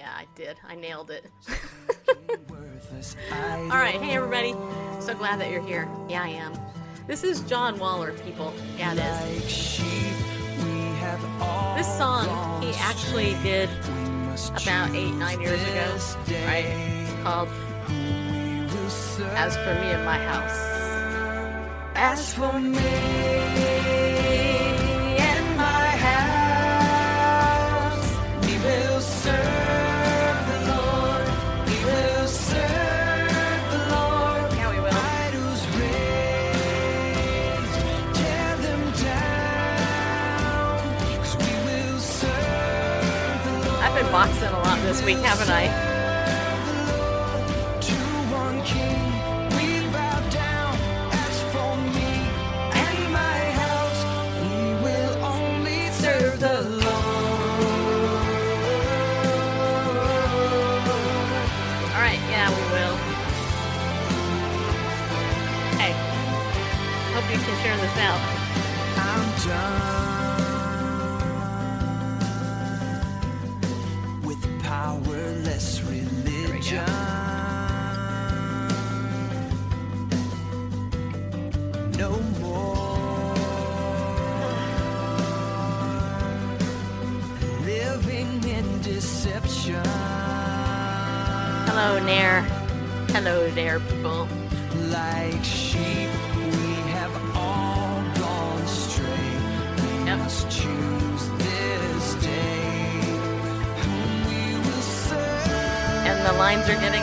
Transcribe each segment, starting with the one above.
Yeah, I did. I nailed it. All right, hey everybody. So glad that you're here. Yeah, I am. This is John Waller, people. Yeah, it is. This song he actually did about eight, nine years ago, right? Called As for Me and My House. As for me we week, haven't I? Alright, yeah, we will. Hey, hope you can share this out. Hello, Nair. Hello there, people. Like sheep, we have all gone astray. We Yep. must choose this day whom we will serve. And the lines are getting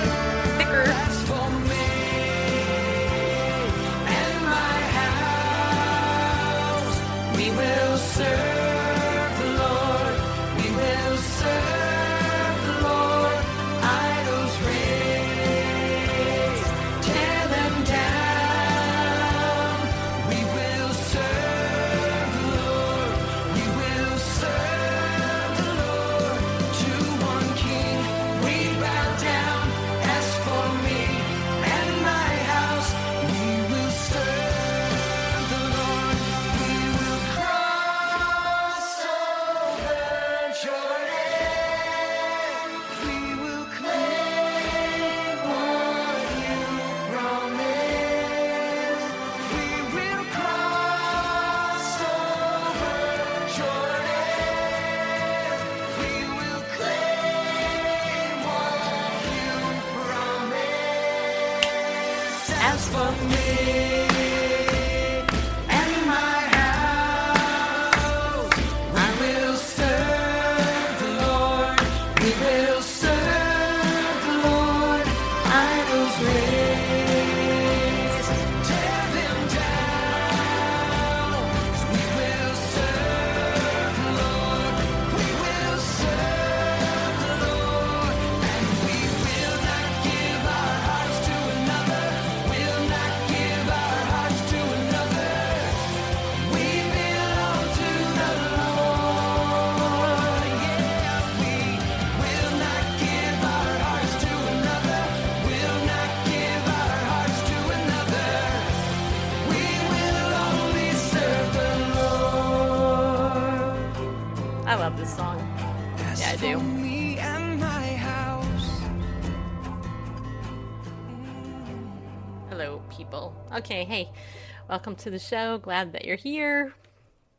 welcome to the show. Glad that you're here.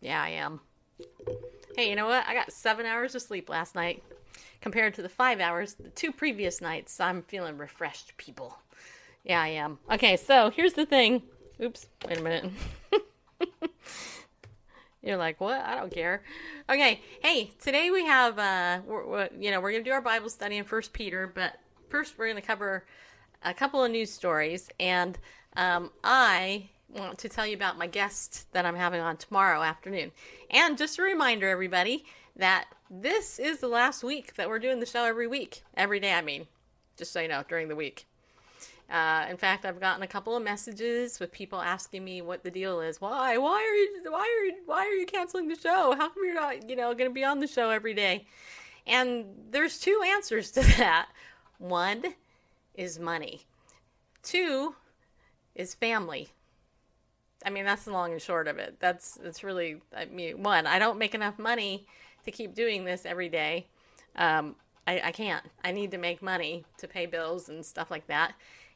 Yeah, I am. Hey, you know what? I got seven hours of sleep last night compared to the five hours the two previous nights. I'm feeling refreshed, people. Yeah, I am. Okay, so here's the thing. Oops, wait a minute. You're like, what? I don't care. Okay, hey, today we have, uh, we're, we're, you know, we're gonna do our Bible study in First Peter, but first we're gonna cover a couple of news stories, and um, I want to tell you about my guest that I'm having on tomorrow afternoon. And just a reminder, everybody, that this is the last week that we're doing the show every week. Every day, I mean. Just so you know, during the week. Uh, in fact, I've gotten a couple of messages with people asking me what the deal is. Why? Why are you? Why are you? Why are you canceling the show? How come you're not, you know, going to be on the show every day? And there's two answers to that. One is money. Two is family. I mean, that's the long and short of it. That's that's really. I mean, one, I don't make enough money to keep doing this every day. Um, I, I can't. I need to make money to pay bills and stuff like that.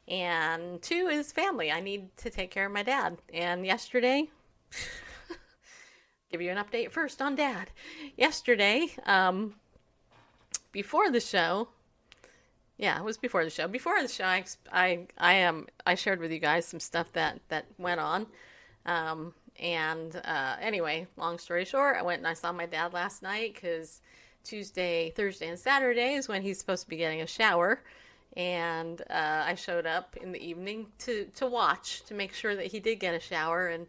And two is family. I need to take care of my dad. And yesterday, give you an update first on dad. Yesterday, um, before the show, yeah, it was before the show. Before the show, I I I am I shared with you guys some stuff that that went on. Um, and uh, anyway, long story short, I went and I saw my dad last night because Tuesday, Thursday, and Saturday is when he's supposed to be getting a shower. And uh, I showed up in the evening to, to watch to make sure that he did get a shower, and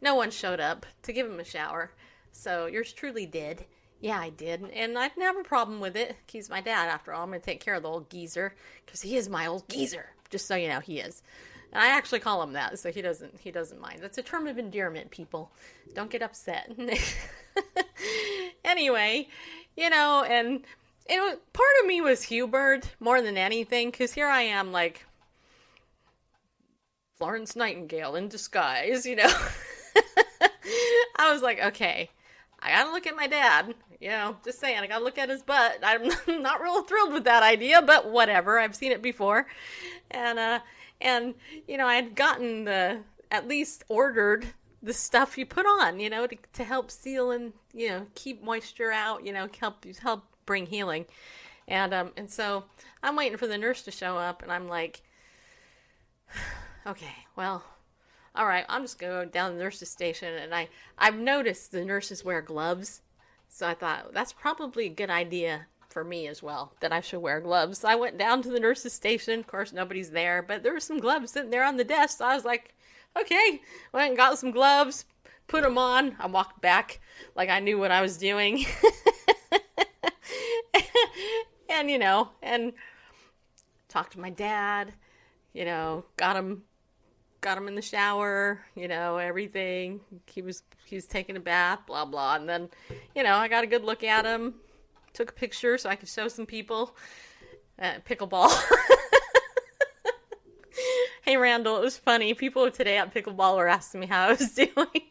no one showed up to give him a shower. So yours truly did. Yeah, I did. And I didn't have a problem with it. He's my dad, after all. I'm going to take care of the old geezer because he is my old geezer. Just so you know, he is. I actually call him that, so he doesn't he doesn't mind. That's a term of endearment, people. Don't get upset. anyway, you know, and it was, part of me was Hubert more than anything, because here I am, like Florence Nightingale in disguise, you know. I was like, okay, I gotta look at my dad. You know, just saying, I gotta look at his butt. I'm not real thrilled with that idea, but whatever. I've seen it before, and uh, and you know, I had gotten the at least ordered the stuff you put on, you know, to, to help seal and you know keep moisture out, you know, help help bring healing, and um, and so I'm waiting for the nurse to show up, and I'm like, okay, well, all right, I'm just gonna go down the nurse's station, and I I've noticed the nurses wear gloves, so I thought that's probably a good idea for me as well that I should wear gloves. I went down to the nurse's station. Of course, nobody's there, but there were some gloves sitting there on the desk. So I was like, okay, went and got some gloves, put them on. I walked back like I knew what I was doing, and you know, and talked to my dad. You know, got him got him in the shower, you know, everything. He was he was taking a bath, blah blah, and then, you know, I got a good look at him, took a picture so I could show some people. Uh, pickleball. hey Randall, it was funny. People today at pickleball were asking me how I was doing,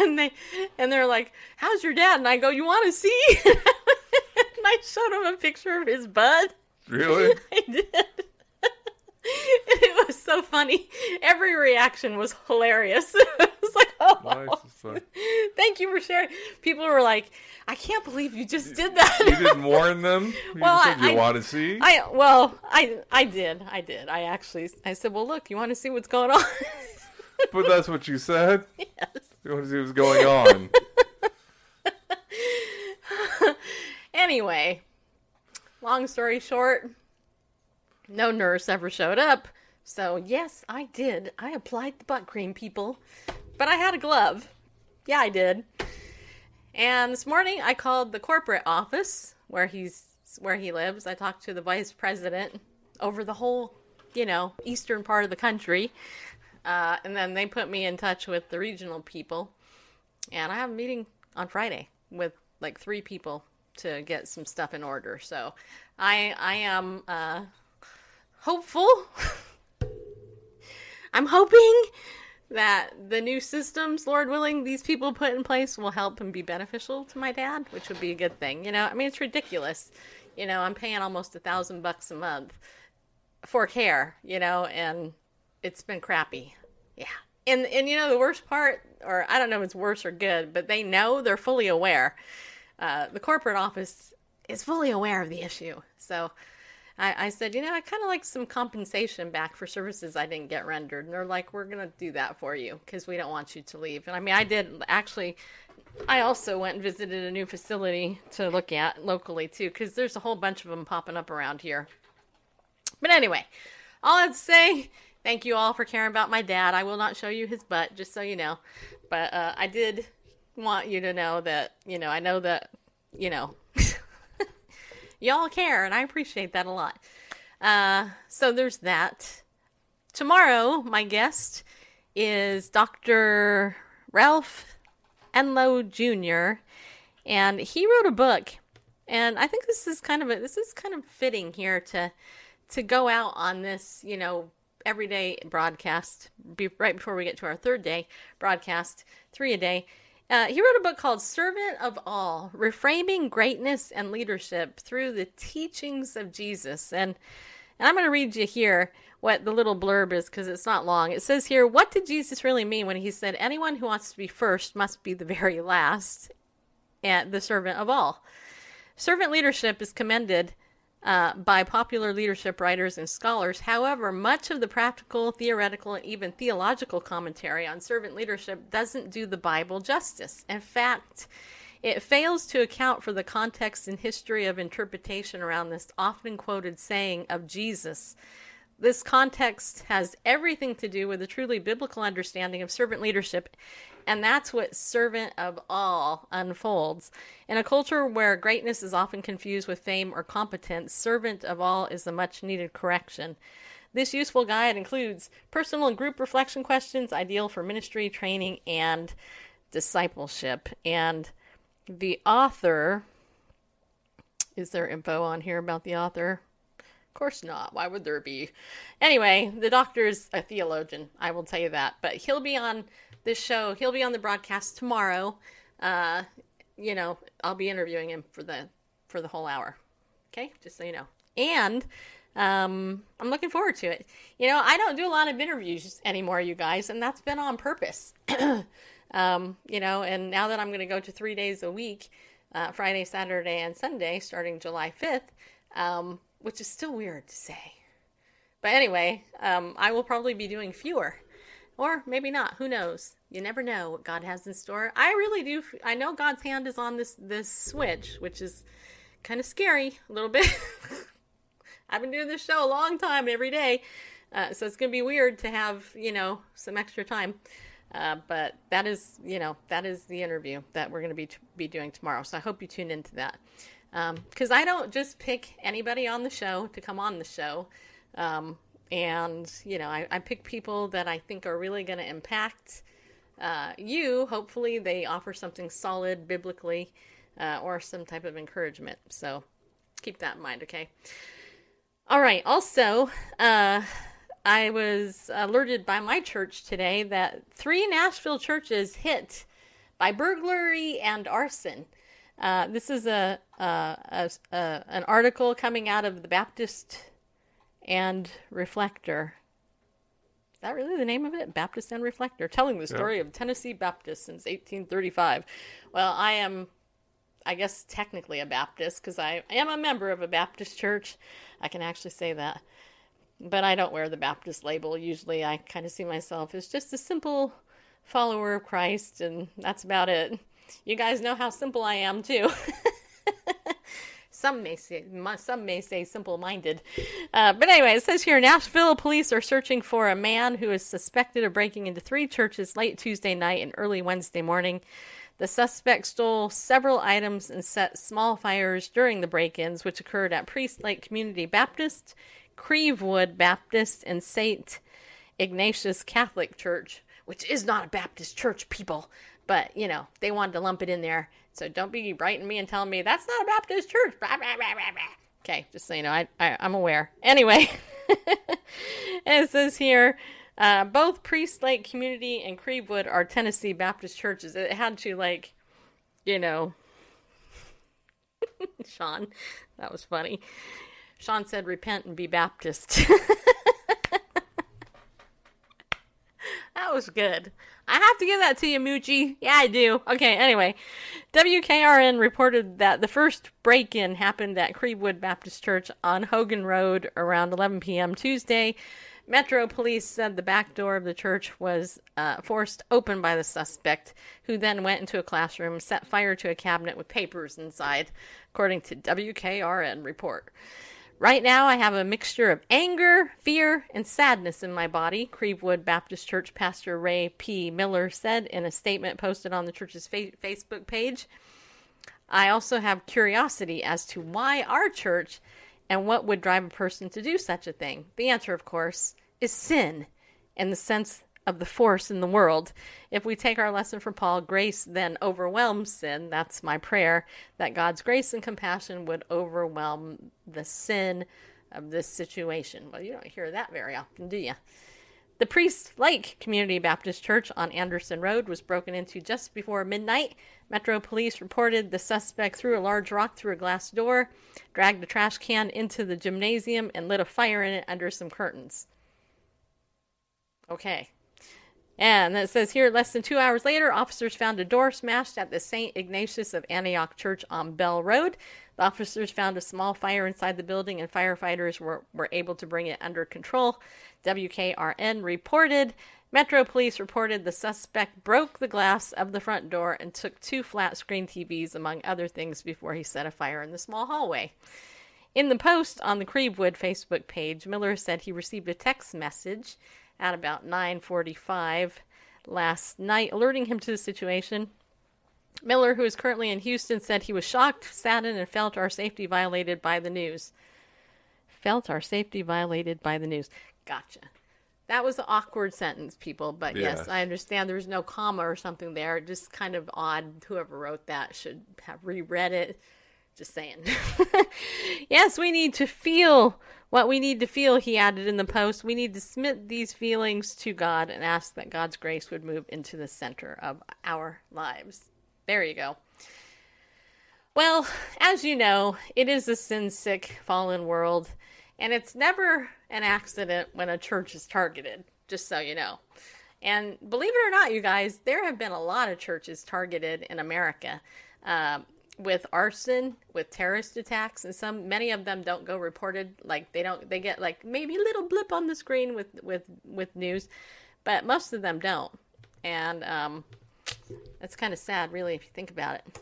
and they and they're like, "How's your dad?" And I go, "You want to see?" and I showed them a picture of his butt. Really? I did. So funny. Every reaction was hilarious. it was like, oh, Nice. Like, thank you for sharing. People were like, I can't believe you just did that. you didn't warn them. You Well, said you I- want to see. I well, I I did, I did. I actually, I said, well, look, you want to see what's going on? but that's what you said. yes. You want to see what's going on. Anyway, long story short, no nurse ever showed up. So, yes, I did. I applied the butt cream, people. But I had a glove. Yeah, I did. And this morning I called the corporate office where he's where he lives. I talked to the vice president over the whole, you know, eastern part of the country. Uh, and then they put me in touch with the regional people. And I have a meeting on Friday with like three people to get some stuff in order. So I I am uh, hopeful. I'm hoping that the new systems, Lord willing, these people put in place will help and be beneficial to my dad, which would be a good thing. You know, I mean, it's ridiculous. You know, I'm paying almost a thousand bucks a month for care. You know, and it's been crappy. Yeah. And and you know the worst part, or I don't know if it's worse or good, but they know they're fully aware. Uh, the corporate office is fully aware of the issue. So I, I said, you know, I kind of like some compensation back for services I didn't get rendered. And they're like, we're going to do that for you because we don't want you to leave. And I mean, I did actually, I also went and visited a new facility to look at locally too because there's a whole bunch of them popping up around here. But anyway, all I'd say, thank you all for caring about my dad. I will not show you his butt, just so you know. But uh, I did want you to know that, you know, I know that, you know, y'all care, and I appreciate that a lot. Uh, so there's that. Tomorrow, my guest is Dr. Ralph Enlow Jr., and he wrote a book. And I think this is kind of a, this is kind of fitting here to to go out on this, you know, everyday broadcast be, right before we get to our third day broadcast, three a day. Uh, he wrote a book called Servant of All Reframing Greatness and Leadership Through the Teachings of Jesus. And, and I'm going to read you here what the little blurb is because it's not long. It says here, What did Jesus really mean when he said, Anyone who wants to be first must be the very last and the servant of all? Servant leadership is commended uh, by popular leadership writers and scholars. However, much of the practical, theoretical, and even theological commentary on servant leadership doesn't do the Bible justice. In fact, it fails to account for the context and history of interpretation around this often quoted saying of Jesus. This context has everything to do with a truly biblical understanding of servant leadership, and that's what servant of all unfolds. In a culture where greatness is often confused with fame or competence, servant of all is a much needed correction. This useful guide includes personal and group reflection questions, ideal for ministry, training, and discipleship. And the author, is there info on here about the author? Of course not. Why would there be? Anyway, the doctor's a theologian. I will tell you that. But he'll be on this show. He'll be on the broadcast tomorrow. Uh, you know, I'll be interviewing him for the for the whole hour. Okay, just so you know. And um, I'm looking forward to it. You know, I don't do a lot of interviews anymore, you guys, and that's been on purpose. um, you know, and now that I'm going to go to three days a week, uh, Friday, Saturday, and Sunday, starting July 5th, um, which is still weird to say. But anyway, um, I will probably be doing fewer. Or maybe not. Who knows? You never know what God has in store. I really do. I know God's hand is on this this switch, which is kind of scary a little bit. I've been doing this show a long time, every day, uh, so it's gonna be weird to have you know some extra time. Uh, but that is you know that is the interview that we're gonna be be doing tomorrow. So I hope you tune into that because I don't just pick anybody on the show to come on the show. Um, and you know I, I pick people that i think are really going to impact uh, you. Hopefully they offer something solid biblically uh, or some type of encouragement. So keep that in mind okay? All right also uh, i was alerted by my church today that three nashville churches hit by burglary and arson uh, this is a, a, a, a an article coming out of the baptist and Reflector. Is that really the name of it? Baptist and Reflector, telling the story of Tennessee Baptists since 1835. Well, I am, I guess, technically a Baptist because I am a member of a Baptist church. I can actually say that. But I don't wear the Baptist label. Usually I kind of see myself as just a simple follower of Christ, and that's about it. You guys know how simple I am, too. Some may say, some may say simple-minded, uh, but anyway, it says here Nashville police are searching for a man who is suspected of breaking into three churches late Tuesday night and early Wednesday morning. The suspect stole several items and set small fires during the break-ins, which occurred at Priest Lake Community Baptist, Crievewood Baptist, and Saint Ignatius Catholic Church, which is not a Baptist church, people. But you know they wanted to lump it in there so don't be writing me and telling me that's not a Baptist church. Blah, blah, blah. Okay, just so you know, I, I, I'm aware. Anyway, it says here uh, both Priest Lake Community and Crievewood are Tennessee Baptist churches. It had to, like, you know, Sean, that was funny. Sean said, repent and be Baptist. that was good. I have to give that to you, Moochie. Yeah, I do. Okay, anyway. WKRN reported that the first break in happened at Crievewood Baptist Church on Hogan Road around 11 p.m. Tuesday. Metro police said the back door of the church was uh, forced open by the suspect, who then went into a classroom, set fire to a cabinet with papers inside, according to WKRN report. Right now, I have a mixture of anger, fear, and sadness in my body, Crievewood Baptist Church Pastor Ray P. Miller said in a statement posted on the church's fa- Facebook page. I also have curiosity as to why our church and what would drive a person to do such a thing. The answer, of course, is sin in the sense of the force in the world. If we take our lesson from Paul, grace then overwhelms sin. That's my prayer that God's grace and compassion would overwhelm the sin of this situation. Well, you don't hear that very often, do you? The Priest Lake Community Baptist Church on Anderson Road was broken into just before midnight. Metro police reported the suspect threw a large rock through a glass door, dragged a trash can into the gymnasium, and lit a fire in it under some curtains. Okay. And it says here, less than two hours later, officers found a door smashed at the St. Ignatius of Antioch Church on Bell Road. The officers found a small fire inside the building, and firefighters were, were able to bring it under control. WKRN reported. Metro Police reported the suspect broke the glass of the front door and took two flat screen TVs, among other things, before he set a fire in the small hallway. In the post on the Crievewood Facebook page, Miller said he received a text message at about 9:45 last night alerting him to the situation. Miller, who is currently in Houston, said he was shocked, saddened, and felt our safety violated by the news. Felt our safety violated by the news. Gotcha. That was an awkward sentence, people, but yes, Yes. I understand there was no comma or something there. Just kind of odd. Whoever wrote that should have reread it. Just saying. yes, we need to feel what we need to feel, he added in the post. We need to submit these feelings to God and ask that God's grace would move into the center of our lives. There you go. Well, as you know, it is a sin sick, fallen world, and it's never an accident when a church is targeted, just so you know. And believe it or not, you guys, there have been a lot of churches targeted in America um, with arson, with terrorist attacks, and some many of them don't go reported. Like they don't, they get like maybe a little blip on the screen with with with news, but most of them don't. And um, that's kind of sad, really, if you think about it.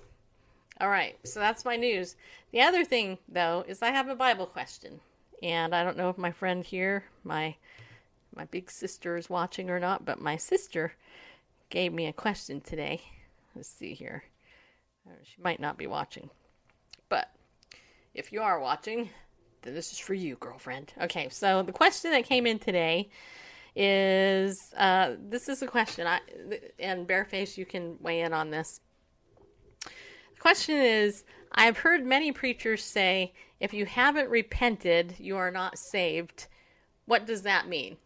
All right, so that's my news. The other thing, though, is I have a Bible question, and I don't know if my friend here, my my big sister, is watching or not, but my sister gave me a question today. Let's see here. She might not be watching, but if you are watching, then this is for you, girlfriend. Okay, so the question that came in today is uh, this is a question, I and Bareface, you can weigh in on this. The question is I've heard many preachers say, if you haven't repented, you are not saved. What does that mean?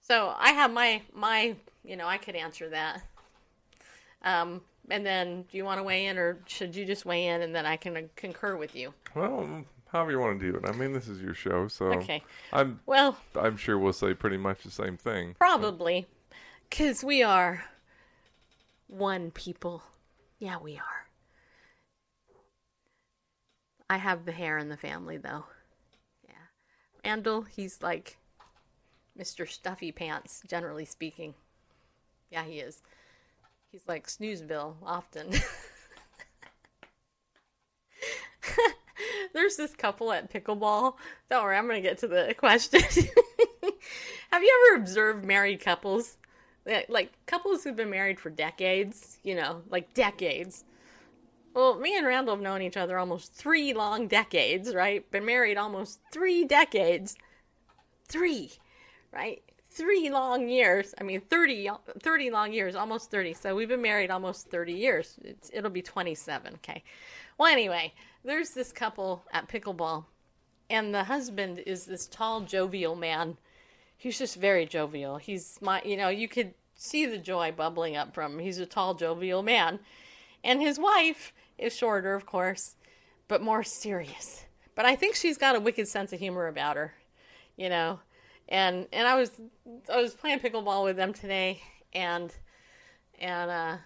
So I have my my you know I could answer that. Um, and then do you want to weigh in, or should you just weigh in and then I can concur with you? Well, however you want to do it. I mean, this is your show, so Okay. I'm Well, I'm sure we'll say pretty much the same thing. probably, because we are one people. Yeah, we are. I have the hair in the family, though. Yeah. Randall, he's like Mr. Stuffy Pants, generally speaking. Yeah, he is. He's like Snoozeville often. There's this couple at pickleball. Don't worry, I'm to get to the question. Have you ever observed married couples? Like couples who've been married for decades, you know, like decades. Well, me and Randall have known each other almost three long decades, right? Been married almost three decades. Three, right? Three long years. I mean, 30, 30 long years, almost 30. So we've been married almost 30 years. It's, it'll be 27, okay? Well, anyway, there's this couple at pickleball, and the husband is this tall, jovial man. He's just very jovial. He's my, you know, you could see the joy bubbling up from him. He's a tall, jovial man. And his wife is shorter, of course, but more serious. But I think she's got a wicked sense of humor about her, you know. And and I was I was playing pickleball with them today, and and uh,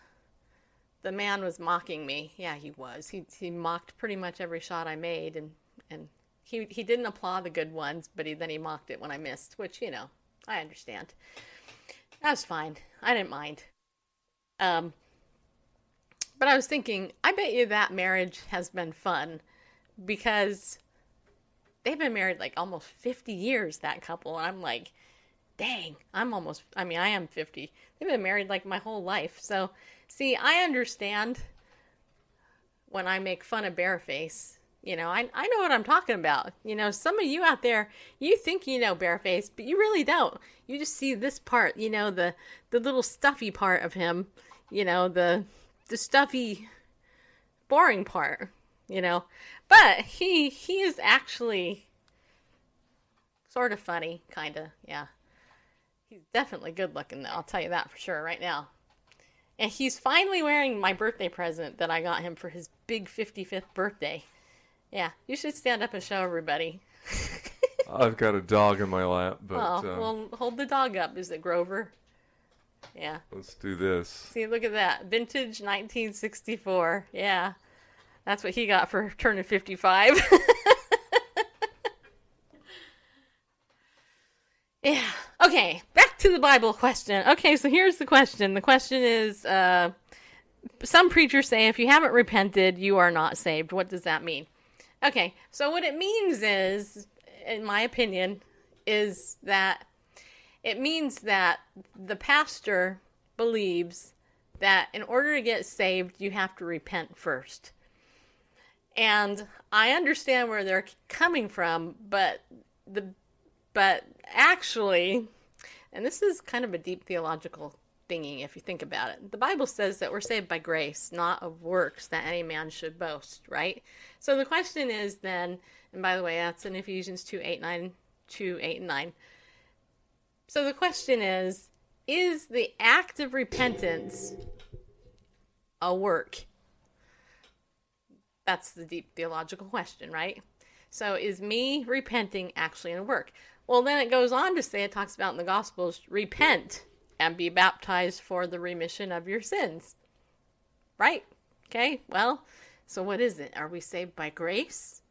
the man was mocking me. Yeah, he was. He he mocked pretty much every shot I made, and and he he didn't applaud the good ones, but he then he mocked it when I missed, which you know I understand. That was fine. I didn't mind. Um, but I was thinking, I bet you that marriage has been fun because they've been married like almost 50 years, that couple. And I'm like, dang, I'm almost, I mean, I am 50. They've been married like my whole life. So, see, I understand when I make fun of Bareface. You know, I, I know what I'm talking about. You know, some of you out there, you think you know Bareface, but you really don't. You just see this part, you know, the the little stuffy part of him, you know, the the stuffy boring part, you know. But he he is actually sort of funny, kind of. Yeah. He's definitely good looking though. I'll tell you that for sure right now. And he's finally wearing my birthday present that I got him for his big 55th birthday. Yeah, you should stand up and show everybody. I've got a dog in my lap, but Oh, um, well, hold the dog up. Is it Grover? Yeah. let's do this. See, look at that. Vintage 1964. Yeah. That's what he got for turning 55. yeah. Okay, back to the Bible question. Okay, so here's the question. The question is uh, some preachers say if you haven't repented, you are not saved. What does that mean? Okay, so what it means is, in my opinion, is that it means that the pastor believes that in order to get saved, you have to repent first. And I understand where they're coming from, but the but actually, and this is kind of a deep theological thingy if you think about it. The Bible says that we're saved by grace, not of works that any man should boast, right? So the question is then, and by the way, that's in Ephesians 2 8, 9, 2, 8, and 9. So the question is Is the act of repentance a work? That's the deep theological question, right? So is me repenting actually in work? Well, then it goes on to say, it talks about in the Gospels, repent and be baptized for the remission of your sins. Right? Okay, well, so what is it? Are we saved by grace?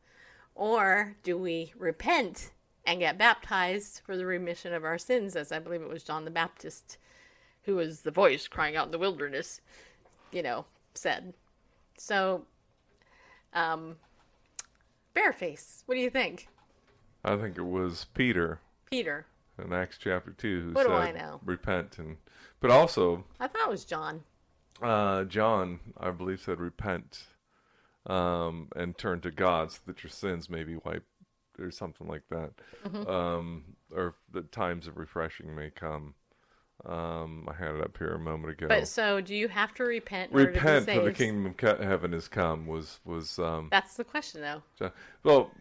Or do we repent and get baptized for the remission of our sins, as I believe it was John the Baptist, who was the voice crying out in the wilderness, you know, said. So, um, Bareface, what do you think? I think it was Peter Peter. in Acts chapter two who What do I know? "Repent," and but also I thought it was John. uh, John, I believe, said, "Repent," um, and turn to God so that your sins may be wiped, or something like that, Mm-hmm. um, or the times of refreshing may come. Um, I had it up here a moment ago. But so, do you have to repent? in order to Repent, for the kingdom of heaven has come. Was was um, That's the question, though. Well,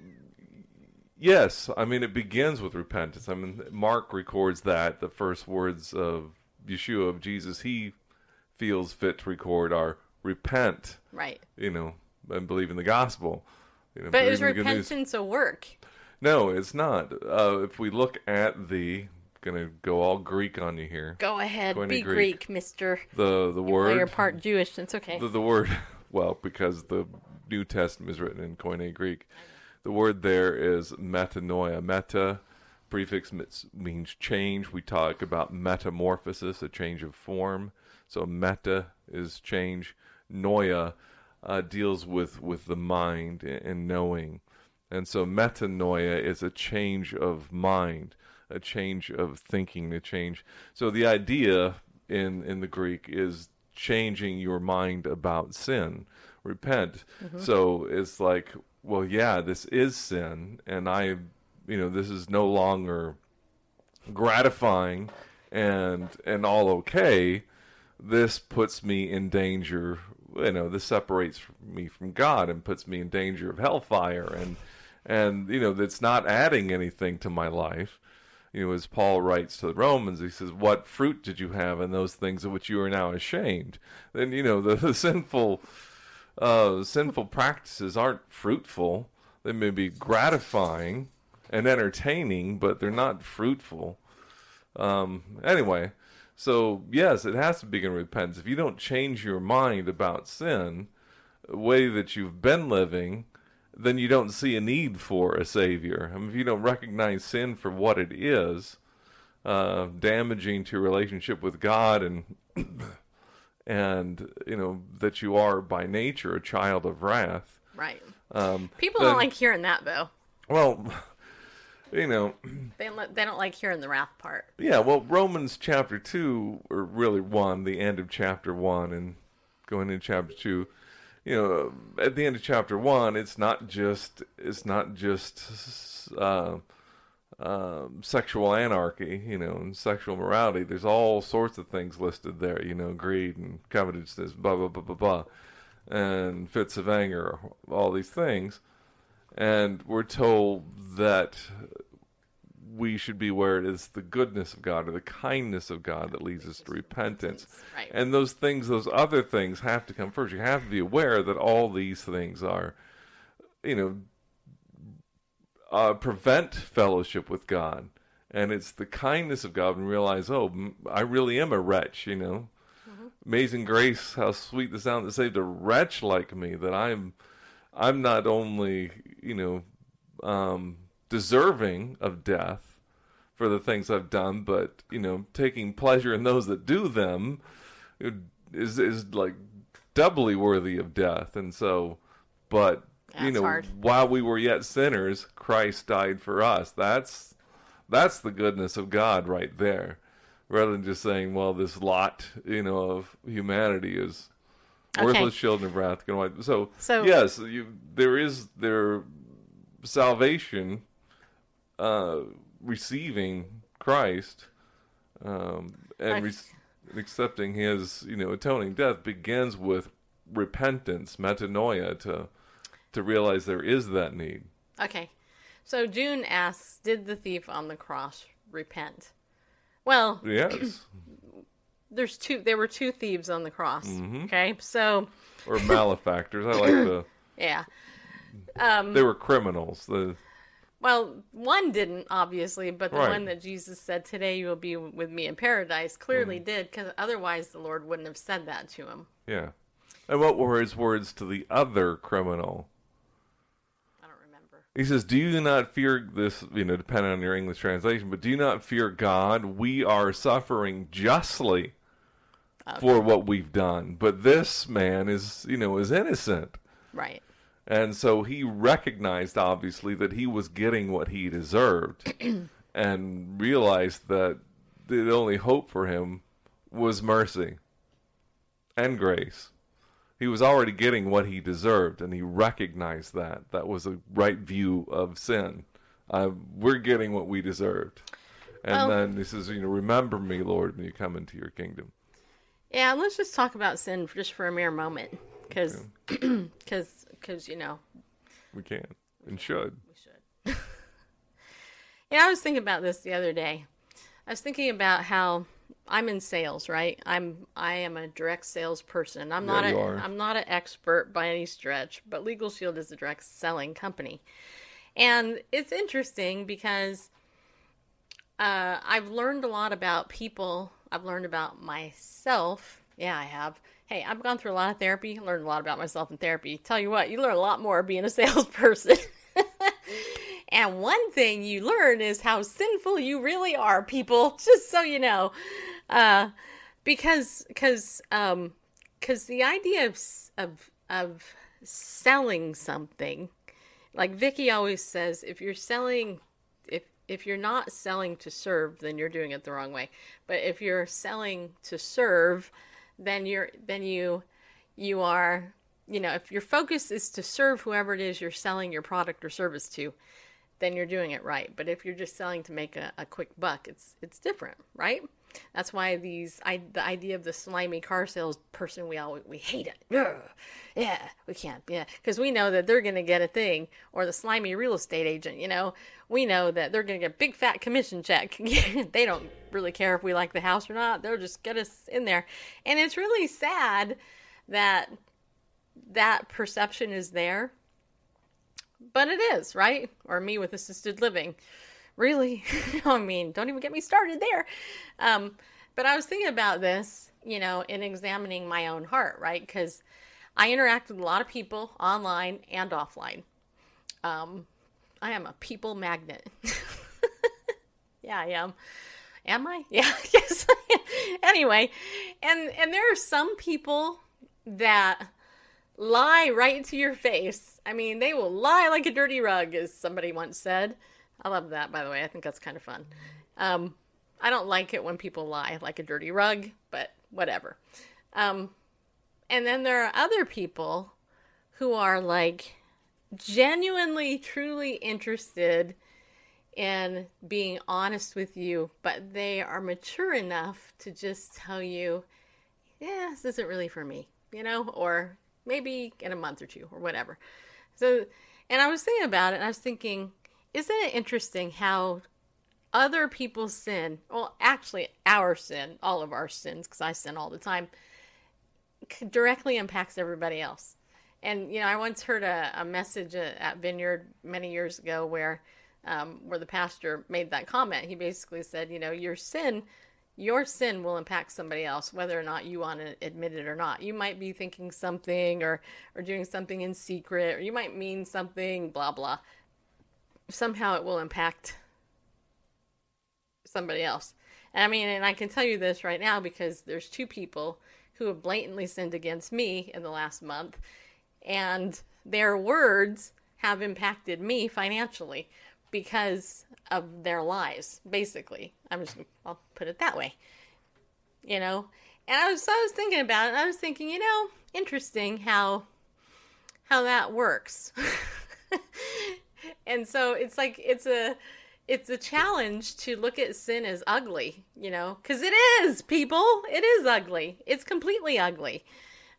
yes. I mean, it begins with repentance. I mean, Mark records that the first words of Yeshua of Jesus he feels fit to record are repent. Right. You know, and believe in the gospel. You know, But is in the good news. repentance a work? No, it's not. Uh, if we look at the, gonna go all Greek on you here. Go ahead, be Greek. Greek, Mister. The the word you're part Jewish. It's okay. the, the word well because the new testament is written in koine greek the word there is metanoia meta prefix means change we talk about metamorphosis a change of form so meta is change noia uh, deals with with the mind and knowing and so metanoia is a change of mind a change of thinking a change. So the idea in in the greek is changing your mind about sin. Repent. Mm-hmm. So it's like well yeah this is sin and i you know this is no longer gratifying and and all okay. This puts me in danger you know this separates me from god and puts me in danger of hellfire and and you know that's not adding anything to my life you know as paul writes to the romans he says what fruit did you have in those things of which you are now ashamed? Then you know the, the sinful uh, sinful practices aren't fruitful. They may be gratifying and entertaining but they're not fruitful. Um, anyway, so yes, it has to begin repentance. If you don't change your mind about sin, the way that you've been living, then you don't see a need for a savior. I mean, if you don't recognize sin for what it is, uh, damaging to your relationship with God, and and you know that you are by nature a child of wrath. right. Um, People then- don't like hearing that, though. Well, you know, They don't, they don't like hearing the wrath part. yeah. Well, Romans chapter two, or really one, the end of chapter one, and going into chapter two. You know, at the end of chapter one, it's not just it's not just uh, um, sexual anarchy, you know, and sexual morality. There's all sorts of things listed there, you know, greed and covetousness, blah blah blah blah blah, and fits of anger, all these things. And we're told that we should be aware it is the goodness of God or the kindness of God that leads us to repentance. Right. And those things, those other things have to come first. You have to be aware that all these things are, you know, uh, prevent fellowship with God. And it's the kindness of God and realize, oh, I really am a wretch, you know. Amazing grace, how sweet the sound that saved a wretch like me. That I'm, I'm not only, you know, um, deserving of death for the things I've done, but you know, taking pleasure in those that do them is is like doubly worthy of death. And so, but you know, hard. while we were yet sinners, Christ died for us. That's that's the goodness of God right there. Rather than just saying, well, this lot, you know, of humanity is Okay. worthless children of wrath. So, So- yes, you there is there salvation, uh, receiving Christ, um, and, re- accepting His, you know, atoning death begins with repentance, metanoia, to to realize there is that need. Okay. So June asks, did the thief on the cross repent? Well, Yes, there's two there were two thieves on the cross. Mm-hmm. Okay? So, or malefactors. I like the. yeah. Um, They were criminals. The Well, one didn't obviously, but the Right. one that Jesus said, "Today you will be with me in paradise," clearly Mm. did cuz otherwise the Lord wouldn't have said that to him. yeah. And what were his words to the other criminal? I don't remember. He says, Do you not fear this, you know, depending on your English translation, but do you not fear God? We are suffering justly for what we've done. But this man is, you know, is innocent. Right. And so he recognized, obviously, that he was getting what he deserved and realized that the only hope for him was mercy and grace. He was already getting what he deserved, and he recognized that. That was a right view of sin. Uh, we're getting what we deserved. And Well- then he says, you know, remember me, Lord, when you come into your kingdom. Yeah, let's just talk about sin for just for a mere moment cuz cuz cuz you know, We can and should. we should. yeah, I was thinking about this the other day. I was thinking about how I'm in sales, right? I'm I am a direct salesperson. I'm Yeah, not a am not an expert by any stretch, but Legal Shield is a direct selling company. And it's interesting because uh, I've learned a lot about people. I've learned about myself. Yeah, I have. Hey, I've gone through a lot of therapy, learned a lot about myself in therapy. Tell you what, you learn a lot more being a salesperson. and one thing you learn is how sinful you really are, people. Just so you know, uh, because because um, because the idea of of of selling something, like Vicky always says, if you're selling if if you're not selling to serve, then you're doing it the wrong way. But if you're selling to serve, then you're then you you are you know if your focus is to serve whoever it is you're selling your product or service to, then you're doing it right. But if you're just selling to make a, a quick buck, it's it's different, right? That's why these I the idea of the slimy car salesperson we all we hate it. Yeah, we can't. Yeah, because we know that they're to get a thing, or the slimy real estate agent. You know, we know that they're to get a big fat commission check. they don't really care if we like the house or not. They'll just get us in there, and it's really sad that that perception is there but it is, right? Or me with assisted living. Really? I mean, don't even get me started there. Um, but I was thinking about this, you know, in examining my own heart, right? Because I interact with a lot of people online and offline. Um, I am a people magnet. yeah, I am. Am I? Yeah, yes. Anyway, and and there are some people that lie right to your face. I mean, they will lie like a dirty rug, as somebody once said. I love that, by the way. I think that's kind of fun. Um, I don't like it when people lie like a dirty rug, but whatever. Um, and then there are other people who are like genuinely, truly interested in being honest with you, but they are mature enough to just tell you, yeah, this isn't really for me, you know, or maybe in a month or two or whatever. So, and I was thinking about it and I was thinking, isn't it interesting how other people's sin, well, actually, our sin, all of our sins, because I sin all the time, directly impacts everybody else. And you know, I once heard a, a message at, Vineyard many years ago where um, where the pastor made that comment. He basically said, you know, your sin, your sin will impact somebody else, whether or not you want to admit it or not. You might be thinking something or or doing something in secret, or you might mean something, blah blah. Somehow it will impact somebody else. I mean, and I can tell you this right now because there's two people who have blatantly sinned against me in the last month, and their words have impacted me financially because of their lies. Basically, I'm just I'll put it that way. You know, and I was so I was thinking about it. I was thinking, you know, interesting how how that works. and so it's like it's a it's a challenge to look at sin as ugly, you know, because it is, people. It is ugly. It's completely ugly.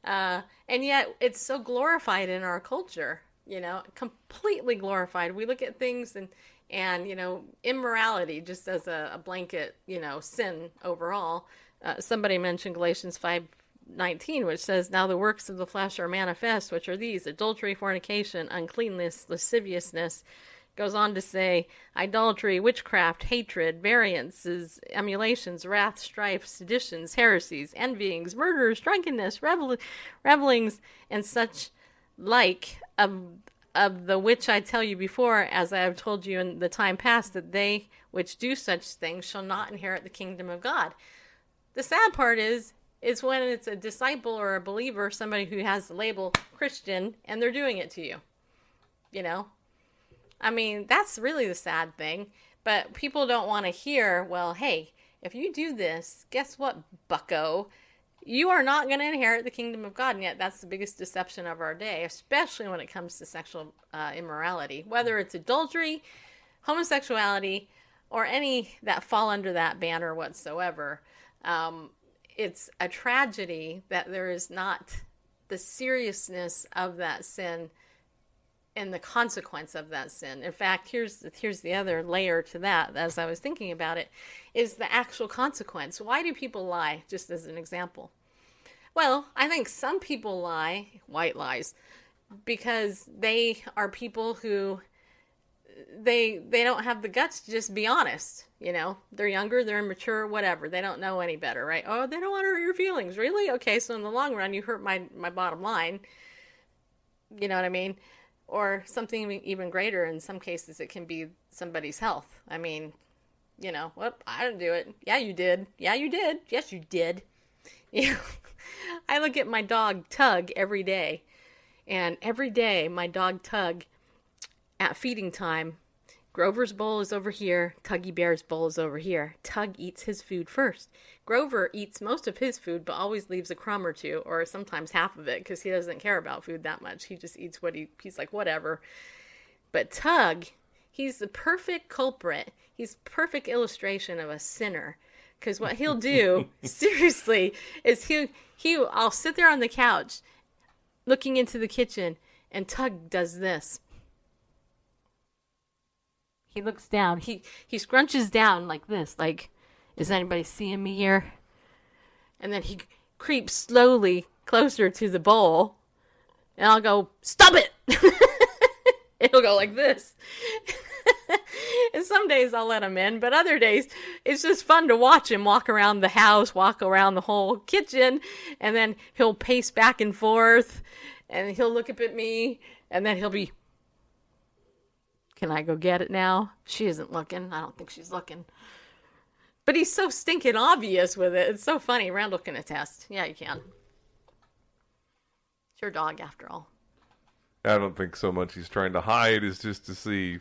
Uh, and yet it's so glorified in our culture, you know, completely glorified. We look at things and, and you know, immorality just as a, a blanket, you know, sin overall. Uh, somebody mentioned Galatians 5 19, which says, Now the works of the flesh are manifest, which are these adultery, fornication, uncleanness, lasciviousness. Goes on to say, idolatry, witchcraft, hatred, variances, emulations, wrath, strife, seditions, heresies, envyings, murders, drunkenness, revel- revelings, and such like of of the which I tell you before, as I have told you in the time past, that they which do such things shall not inherit the kingdom of God. The sad part is is when it's a disciple or a believer, somebody who has the label Christian, and they're doing it to you. You know? I mean, that's really the sad thing. But people don't want to hear, well, hey, if you do this, guess what, bucko? You are not going to inherit the kingdom of God. And yet, that's the biggest deception of our day, especially when it comes to sexual uh, immorality, whether it's adultery, homosexuality, or any that fall under that banner whatsoever. Um, it's a tragedy that there is not the seriousness of that sin and the consequence of that sin. In fact, here's here's the other layer to that as I was thinking about it is the actual consequence. Why do people lie just as an example? Well, I think some people lie, white lies, because they are people who they they don't have the guts to just be honest you know? They're younger they're immature whatever. They don't know any better right? Oh they don't want to hurt your feelings. Really? Okay so in the long run you hurt my my bottom line. You know what i mean? Or something even greater in some cases it can be somebody's health. I mean you know whoop i didn't do it. Yeah you did. Yeah you did. Yes you did. Know? I look at my dog tug every day. And every day my dog tug at feeding time, Grover's bowl is over here, Tuggy Bear's bowl is over here. Tug eats his food first. Grover eats most of his food, but always leaves a crumb or two, or sometimes half of it, because he doesn't care about food that much. He just eats what he, he's like, whatever. But Tug, he's the perfect culprit. He's perfect illustration of a sinner. Because what he'll do, seriously, is he he I'll sit there on the couch, looking into the kitchen, and Tug does this. He looks down. He he scrunches down like this, like, is anybody seeing me here? And then he creeps slowly closer to the bowl, and I'll go, stop it. It'll go like this. and some days I'll let him in, but other days it's just fun to watch him walk around the house, walk around the whole kitchen, and then he'll pace back and forth, and he'll look up at me, and then he'll be, Can I go get it now? She isn't looking. I don't think she's looking. But he's so stinking obvious with it. It's so funny. Randall can attest. Yeah, you can. It's your dog, after all. I don't think so much he's trying to hide is just to see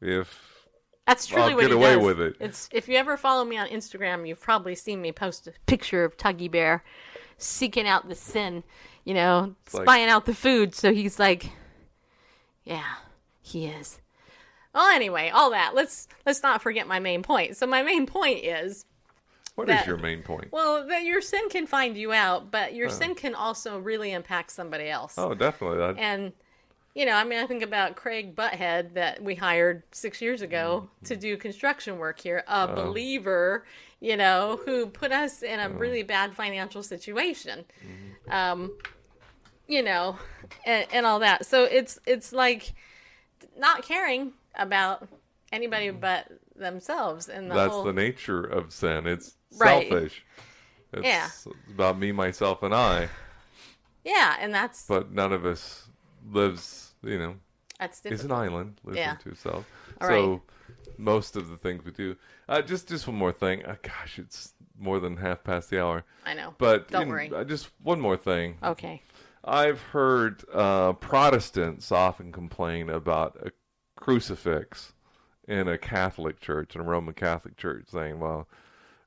if That's truly I'll what get away does. with it. It's if you ever follow me on Instagram, you've probably seen me post a picture of Tuggy Bear seeking out the sin, you know, like- spying out the food. So he's like, yeah, he is. Well, anyway, all that. Let's let's not forget my main point. So my main point is what is That- your main point? well that your sin can find you out, but your sin can also really impact somebody else. Oh, definitely. That, And you know, I mean, I think about Craig Butthead that we hired six years ago to do construction work here, a believer, you know, who put us in a really bad financial situation, um, you know, and, and all that. So it's it's like not caring about anybody but themselves and the that's whole the nature of sin. It's Right. selfish. It's Yeah. about me, myself, and I. yeah, and that's But none of us lives, you know, that's is an island, lives Yeah. into itself. All so right. most of the things we do. Uh, just just one more thing. Uh, gosh, it's more than half past the hour. I know, But don't worry. uh, just one more thing. Okay, I've heard uh, Protestants often complain about a crucifix in a Catholic church, in a Roman Catholic church, saying, "Well,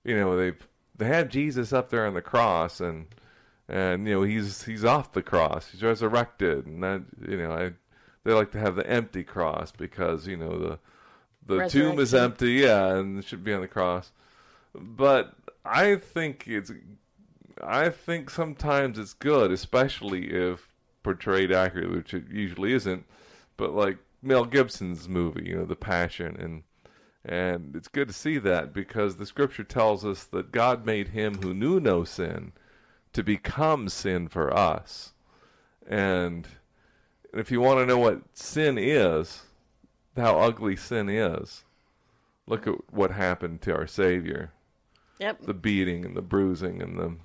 you know, they've they had Jesus up there on the cross, and and you know he's he's off the cross, he's resurrected, and that you know I they like to have the empty cross because you know the the tomb is empty, yeah, and it should be on the cross." But I think it's I think sometimes it's good, especially if portrayed accurately, which it usually isn't. But like Mel Gibson's movie, you know, The Passion, and and it's good to see that because the Scripture tells us that God made him who knew no sin to become sin for us. And if you want to know what sin is, how ugly sin is, look at what happened to our Savior yep. the beating and the bruising and the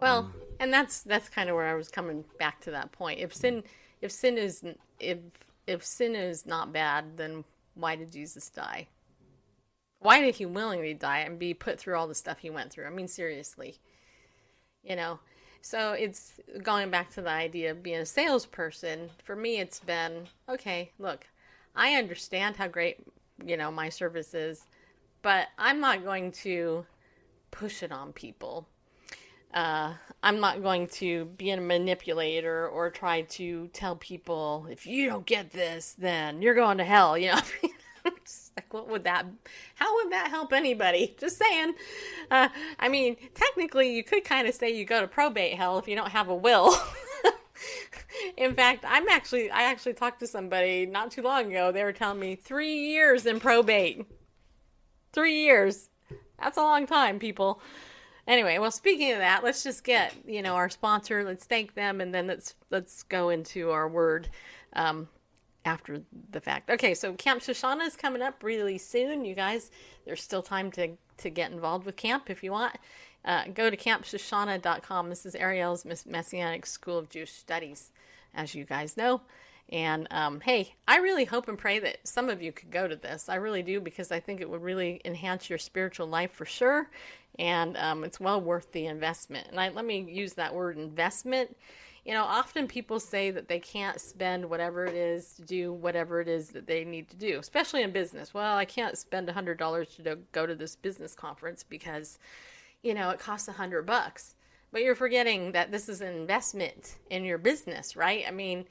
Well, mm. and that's that's kind of where I was coming back to that point. If sin, if sin is if if sin is not bad, then why did Jesus die? Why did he willingly die and be put through all the stuff he went through? I mean, seriously, you know. So it's going back to the idea of being a salesperson. For me, it's been okay. Look, I understand how great you know my service is, but I'm not going to push it on people uh, I'm not going to be a manipulator or try to tell people if you don't get this, then you're going to hell. You know, like what would that? How would that help anybody? Just saying. Uh, I mean, technically, you could kind of say you go to probate hell if you don't have a will. in fact, I'm actually I actually talked to somebody not too long ago. They were telling me three years in probate. Three years. That's a long time, people. Anyway, well, speaking of that, let's just get you know our sponsor. Let's thank them, and then let's let's go into our word um, after the fact. Okay, so Camp Shoshanah is coming up really soon, you guys. There's still time to to get involved with camp if you want. Uh, go to campshoshana.com. This is Ariel's Messianic School of Jewish Studies, as you guys know. And um, hey, I really hope and pray that some of you could go to this. I really do because I think it would really enhance your spiritual life for sure, and um, it's well worth the investment. And I, let me use that word investment. You know, often people say that they can't spend whatever it is to do whatever it is that they need to do, especially in business. Well, I can't spend a hundred dollars to go to this business conference because, you know, it costs a hundred bucks. But you're forgetting that this is an investment in your business, right? I mean,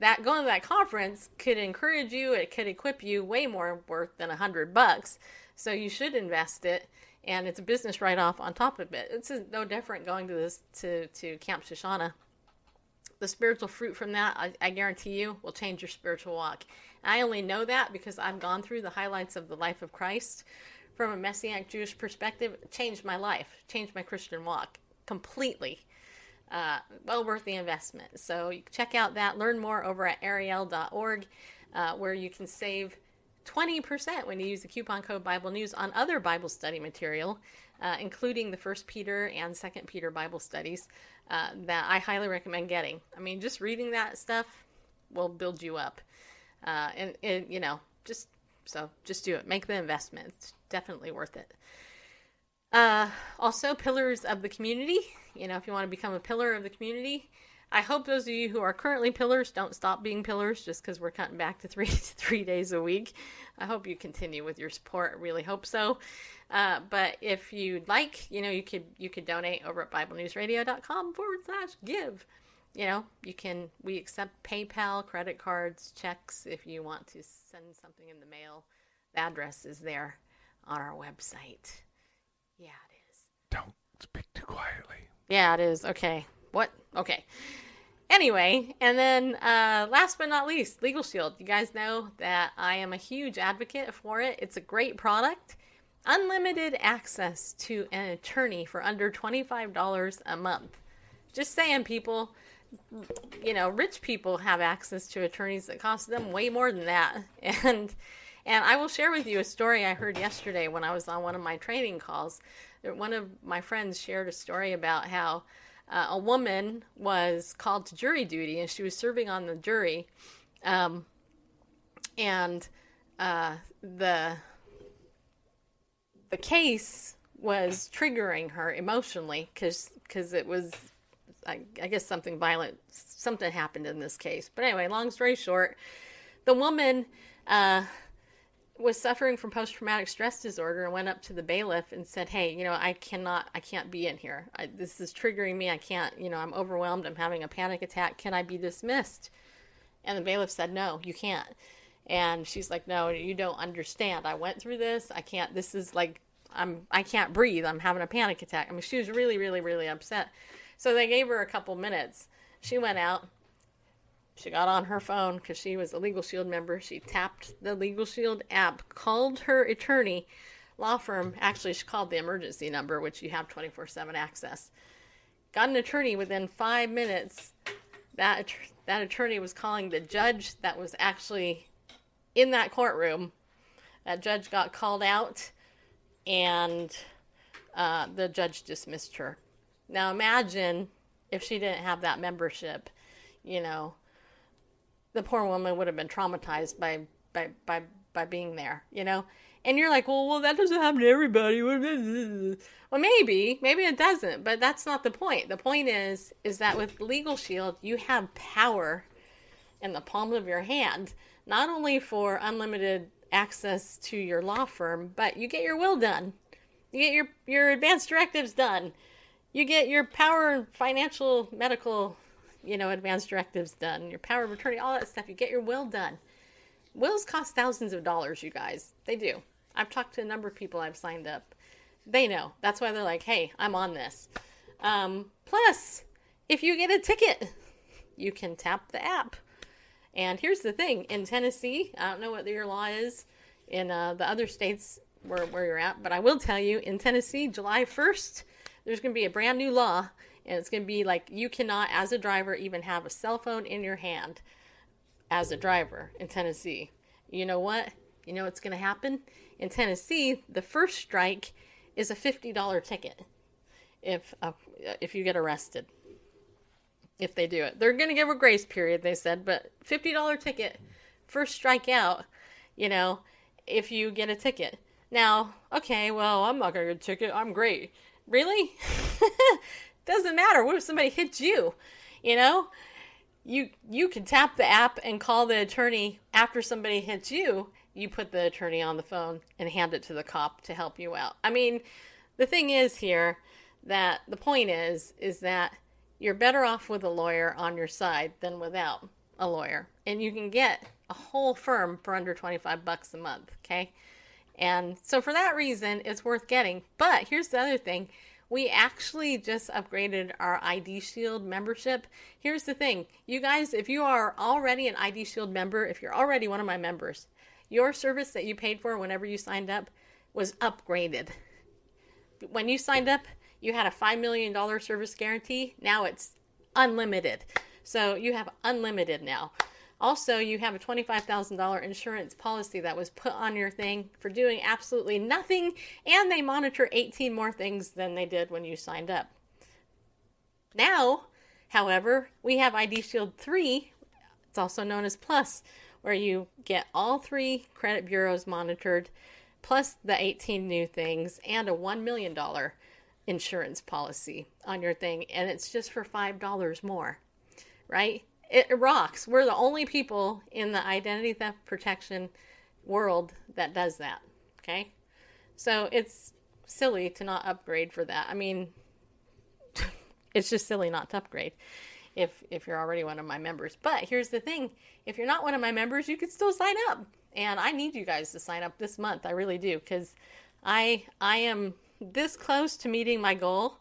that going to that conference could encourage you, it could equip you way more worth than a hundred bucks. So you should invest it, and it's a business write off on top of it. It's no different going to this to to Camp Shoshanah the spiritual fruit from that, I, I guarantee you, will change your spiritual walk. I only know that because I've gone through the highlights of the life of Christ from a Messianic Jewish perspective. Changed my life, changed my Christian walk completely. Uh, well worth the investment. So you check out that, learn more over at ariel.org, uh, where you can save 20% when you use the coupon code Bible News on other Bible study material, uh, including the First Peter and Second Peter Bible studies uh, that I highly recommend getting. I mean, just reading that stuff will build you up, uh, and, and you know, just so just do it. Make the investment. It's definitely worth it. Uh, also, pillars of the community. You know, if you want to become a pillar of the community, I hope those of you who are currently pillars don't stop being pillars just because we're cutting back to three three days a week. I hope you continue with your support. I really hope so. Uh, but if you'd like, you know, you could you could donate over at BibleNewsRadio.com forward slash give. You know, you can we accept PayPal, credit cards, checks if you want to send something in the mail. The address is there on our website. Yeah, it is. Don't speak too quietly. Yeah, it is. Okay. What? Okay. Anyway, and then uh, last but not least, Legal Shield. You guys know that I am a huge advocate for it. It's a great product. Unlimited access to an attorney for under $25 a month. Just saying, people, you know, rich people have access to attorneys that cost them way more than that. And and I will share with you a story I heard yesterday when I was on one of my training calls. One of my friends shared a story about how uh, a woman was called to jury duty and she was serving on the jury. Um, and uh, the the case was triggering her emotionally because because it was I, I guess something violent something happened in this case but anyway long story short the woman uh, was suffering from post-traumatic stress disorder and went up to the bailiff and said hey you know i cannot i can't be in here. I, this is triggering me. I can't you know i'm overwhelmed. I'm having a panic attack. Can i be dismissed? And the bailiff said no you can't. And she's like no you don't understand. I went through this. I can't this is like i'm i can't breathe. I'm having a panic attack. I mean she was really really really upset. So they gave her a couple minutes. She went out she got on her phone because she was a Legal Shield member. She tapped the Legal Shield app, called her attorney, law firm. Actually, she called the emergency number, which you have 24 7 access. Got an attorney within five minutes. That, that attorney was calling the judge that was actually in that courtroom. That judge got called out, and uh, the judge dismissed her. Now, imagine if she didn't have that membership, you know the poor woman would have been traumatized by by by by being there, you know. And you're like, well, well, that doesn't happen to everybody. Well, maybe, maybe it doesn't, but that's not the point. The point is, is that with Legal Shield, you have power in the palm of your hand, not only for unlimited access to your law firm, but you get your will done, you get your your advance directives done, you get your power, financial, medical you know, advance directives done, your power of attorney, all that stuff. You get your will done. Wills cost thousands of dollars, you guys. They do. I've talked to a number of people I've signed up. They know. That's why they're like, hey, I'm on this. Um, plus, if you get a ticket, you can tap the app. And here's the thing in Tennessee, I don't know what your law is in uh, the other states where, where you're at, but I will tell you in Tennessee, July 1st, there's going to be a brand new law and it's going to be like you cannot as a driver even have a cell phone in your hand as a driver in Tennessee. You know what? You know what's going to happen? In Tennessee, the first strike is a $50 ticket if uh, if you get arrested. If they do it. They're going to give a grace period, they said, but $50 ticket first strike out, you know, if you get a ticket. Now, okay, well, I'm not going to get a ticket. I'm great. Really? Doesn't matter. What if somebody hits you? You know, you you can tap the app and call the attorney after somebody hits you. You put the attorney on the phone and hand it to the cop to help you out. I mean, the thing is here that the point is is that you're better off with a lawyer on your side than without a lawyer, and you can get a whole firm for under 25 bucks a month, okay? And so for that reason, it's worth getting. But here's the other thing we actually just upgraded our ID Shield membership. Here's the thing you guys, if you are already an ID Shield member, if you're already one of my members, your service that you paid for whenever you signed up was upgraded. When you signed up, you had a $5 million service guarantee. Now it's unlimited. So you have unlimited now. Also, you have a $25,000 insurance policy that was put on your thing for doing absolutely nothing, and they monitor 18 more things than they did when you signed up. Now, however, we have ID Shield 3, it's also known as Plus, where you get all three credit bureaus monitored, plus the 18 new things, and a $1 million insurance policy on your thing, and it's just for $5 more. right? It rocks. We're the only people in the identity theft protection world that does that. Okay? So it's silly to not upgrade for that. I mean, it's just silly not to upgrade if if you're already one of my members. But here's the thing, if you're not one of my members, you can still sign up. And I need you guys to sign up this month. I really do cuz I I am this close to meeting my goal,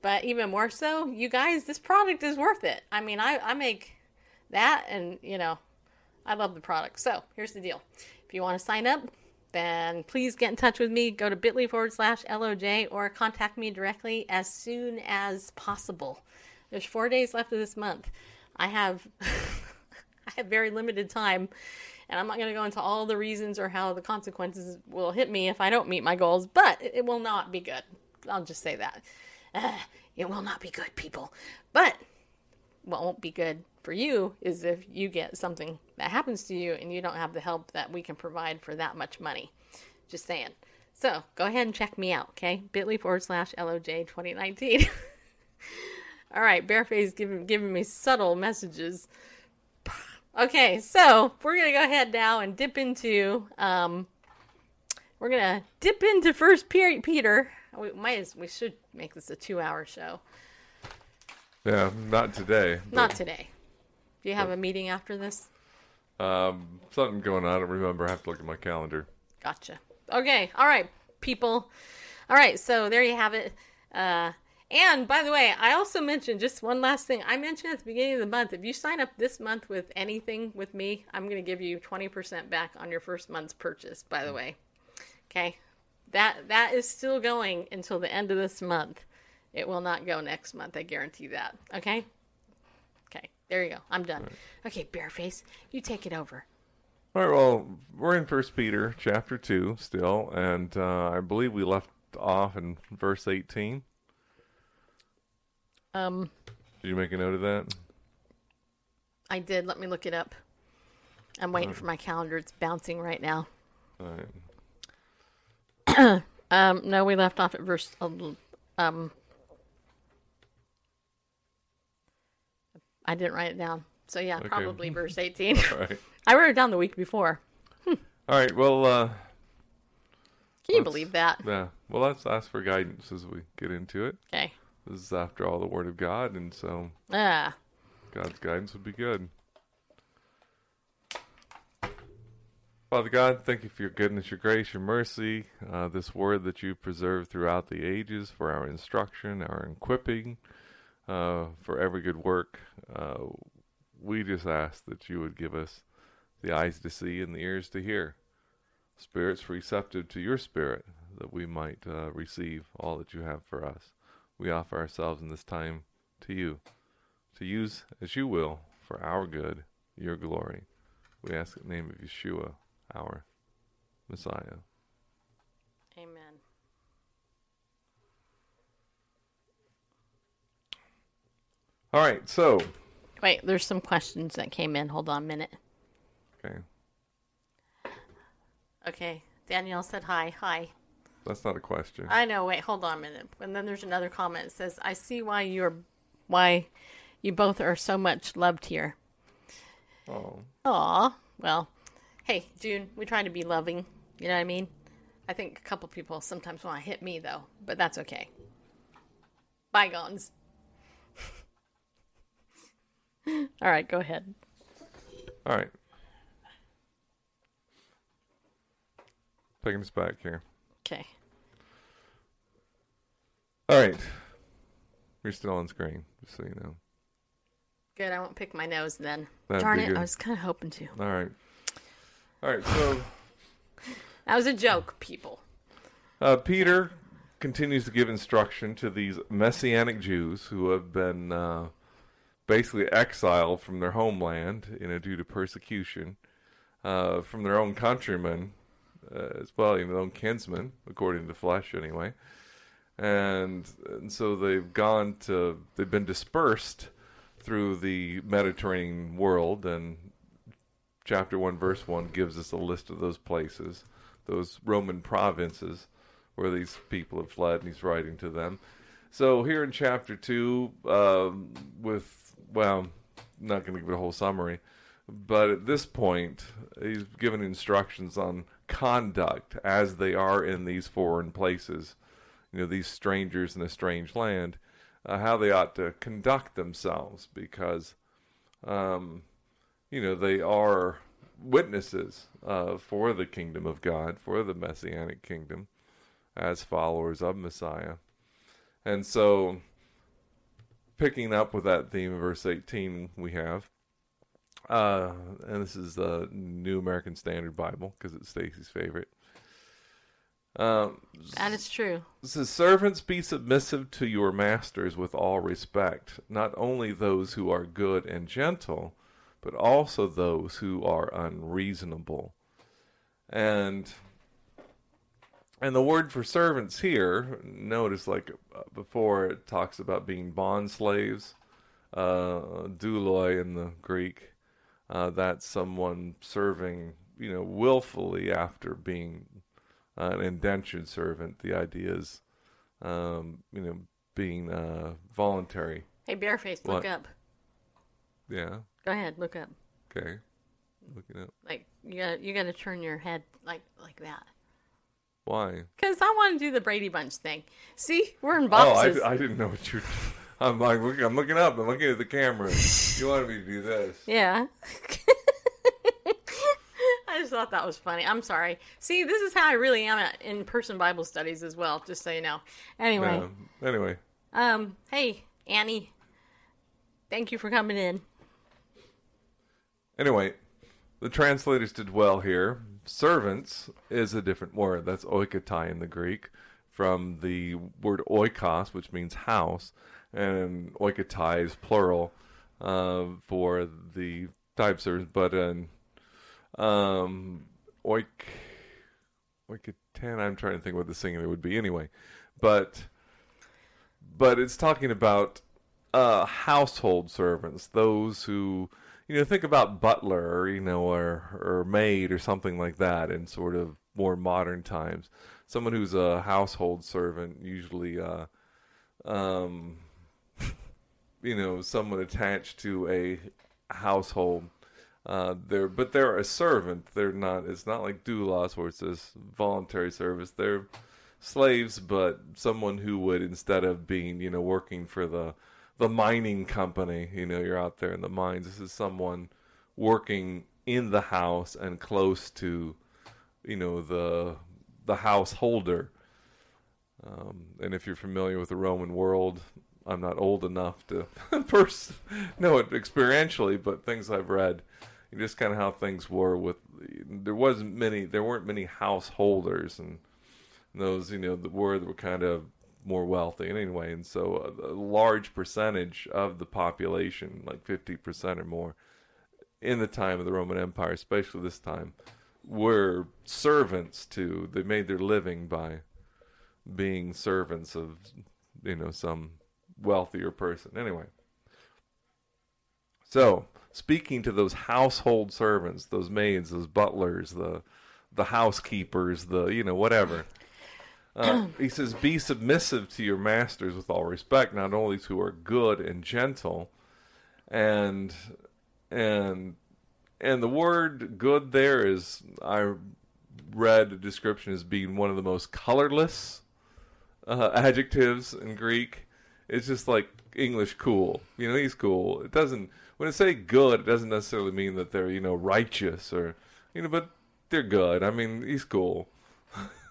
but even more so, you guys, this product is worth it. I mean, I I make that and, you know, I love the product. So, here's the deal. If you want to sign up, then please get in touch with me. Go to bit.ly forward slash LOJ or contact me directly as soon as possible. There's four days left of this month. I have I have very limited time and I'm not going to go into all the reasons or how the consequences will hit me if I don't meet my goals, but it will not be good. I'll just say that. Uh, it will not be good, people. But what won't be good for you is if you get something that happens to you and you don't have the help that we can provide for that much money. Just saying. So go ahead and check me out, okay? bit.ly forward slash LOJ 2019. All right, Bareface giving giving me subtle messages. Okay, so we're gonna go ahead now and dip into um, we're gonna dip into First Peter. We might as we should make this a two-hour show. Yeah, not today. Not today. Do you have a meeting after this? Um, something going on. I don't remember. I have to look at my calendar. Gotcha. Okay. All right, people. All right. So there you have it. Uh, and by the way, I also mentioned just one last thing. I mentioned at the beginning of the month, if you sign up this month with anything with me, I'm going to give you 20% back on your first month's purchase, by the way. Okay. That that is still going until the end of this month. It will not go next month. I guarantee that. Okay? There you go. I'm done. Okay, Bareface, you take it over. All right. Well, we're in First Peter chapter two still, and uh, I believe we left off in verse eighteen. Um, Did you make a note of that? I did. Let me look it up. I'm waiting for my calendar. It's bouncing right now. All right. Um, no, we left off at verse. Um, I didn't write it down. So yeah, Okay. probably verse 18. All right. I wrote it down the week before. All right. Well, uh, Can you believe that? yeah. Well, let's ask for guidance as we get into it. Okay. This is after all the Word of God, and so Ah, God's guidance would be good. Father God, thank you for your goodness, your grace, your mercy, uh, this word that you preserved throughout the ages for our instruction, our equipping, uh, for every good work. Uh, we just ask that you would give us the eyes to see and the ears to hear, spirits receptive to your spirit, that we might uh, receive all that you have for us. We offer ourselves in this time to you to use as you will for our good, your glory. We ask in the name of Yeshua, our Messiah. amen. All right, so Wait, there's some questions that came in. Hold on a minute. okay, Okay. Danielle said hi. Hi. that's not a question. I know. Wait, hold on a minute. And then there's another comment. Says, "I see why you're, why you both are so much loved here." Oh, Aw. Well, hey, June, we try to be loving. You know what I mean? I think a couple people sometimes want to hit me though, but that's okay. Bygones. All right, go ahead. all right. Taking us back here. Okay. All right, you're still on screen, just so you know. Good. I won't pick my nose then. That'd Darn it! good. I was kind of hoping to. All right, all right. So That was a joke, people. Uh, Peter continues to give instruction to these messianic Jews who have been uh, basically exiled from their homeland, you know, due to persecution uh, from their own countrymen uh, as well, know, their own kinsmen, according to flesh, anyway. And, and so they've gone to, they've been dispersed through the Mediterranean world, and chapter 1, verse 1 gives us a list of those places, those Roman provinces where these people have fled, and he's writing to them. So here in chapter 2, um, with, well, not going to give it a whole summary. But at this point, he's given instructions on conduct as they are in these foreign places, you know, these strangers in a strange land, uh, how they ought to conduct themselves because, um, you know, they are witnesses uh, for the kingdom of God, for the messianic kingdom, as followers of Messiah. And so, picking up with that theme in verse 18, we have, uh, and this is the New American Standard Bible because it's Stacy's favorite. Um, That is true. it says, Servants, be submissive to your masters with all respect, not only those who are good and gentle, but also those who are unreasonable. And and the word for servants here, notice like uh, before it talks about being bond slaves, uh, douloi in the Greek. Uh, that's someone serving, you know, willfully after being uh, an indentured servant. The idea is, um, you know, being uh, voluntary. Hey, Bareface, look up. Yeah. Go ahead, look up. Okay. Looking up. Like you got you got to turn your head like like that. Why? Cause I want to do the Brady Bunch thing. See, we're in Oh, boxes. I, I didn't know what you. I'm like, look, I'm looking up. I'm looking at the camera. You wanted me to do this? Yeah. I just thought that was funny. I'm sorry. See, this is how I really am at in-person Bible studies as well. Just so you know. Anyway, anyway, um, hey Annie, thank you for coming in. anyway, the translators did well here. Servants is a different word. That's oikotai in the Greek, from the word oikos, which means house, and oikotai is plural uh, for the type servants. But in um, oik, oikoten, I'm trying to think what the singular would be. Anyway, but but it's talking about uh, household servants, those who you know think about butler, or, you know, or or maid or something like that, in sort of more modern times. Someone who's a household servant, usually, uh, um, you know, someone attached to a household. Uh, they're but they're a servant. They're not. It's not like doulos where it says voluntary service. They're slaves, but someone who would instead of being, you know, working for the the mining company, you know, you're out there in the mines. This is someone working in the house and close to, you know, the the householder. Um, and if you're familiar with the Roman world, I'm not old enough to first know it experientially, but things I've read, just kind of how things were with. There wasn't many. There weren't many householders, and those you know the that were kind of more wealthy anyway and so a, a large percentage of the population like 50% or more in the time of the roman empire especially this time were servants to they made their living by being servants of you know some wealthier person. Anyway. So speaking to those household servants those maids those butlers the the housekeepers the you know whatever uh, he says, "Be submissive to your masters with all respect, not only to who are good and gentle, and and and the word good there is I read a description as being one of the most colorless uh, adjectives in Greek. It's just like English cool. You know, he's cool. It doesn't when it say good, it doesn't necessarily mean that they're you know righteous or you know, but they're good. I mean, he's cool."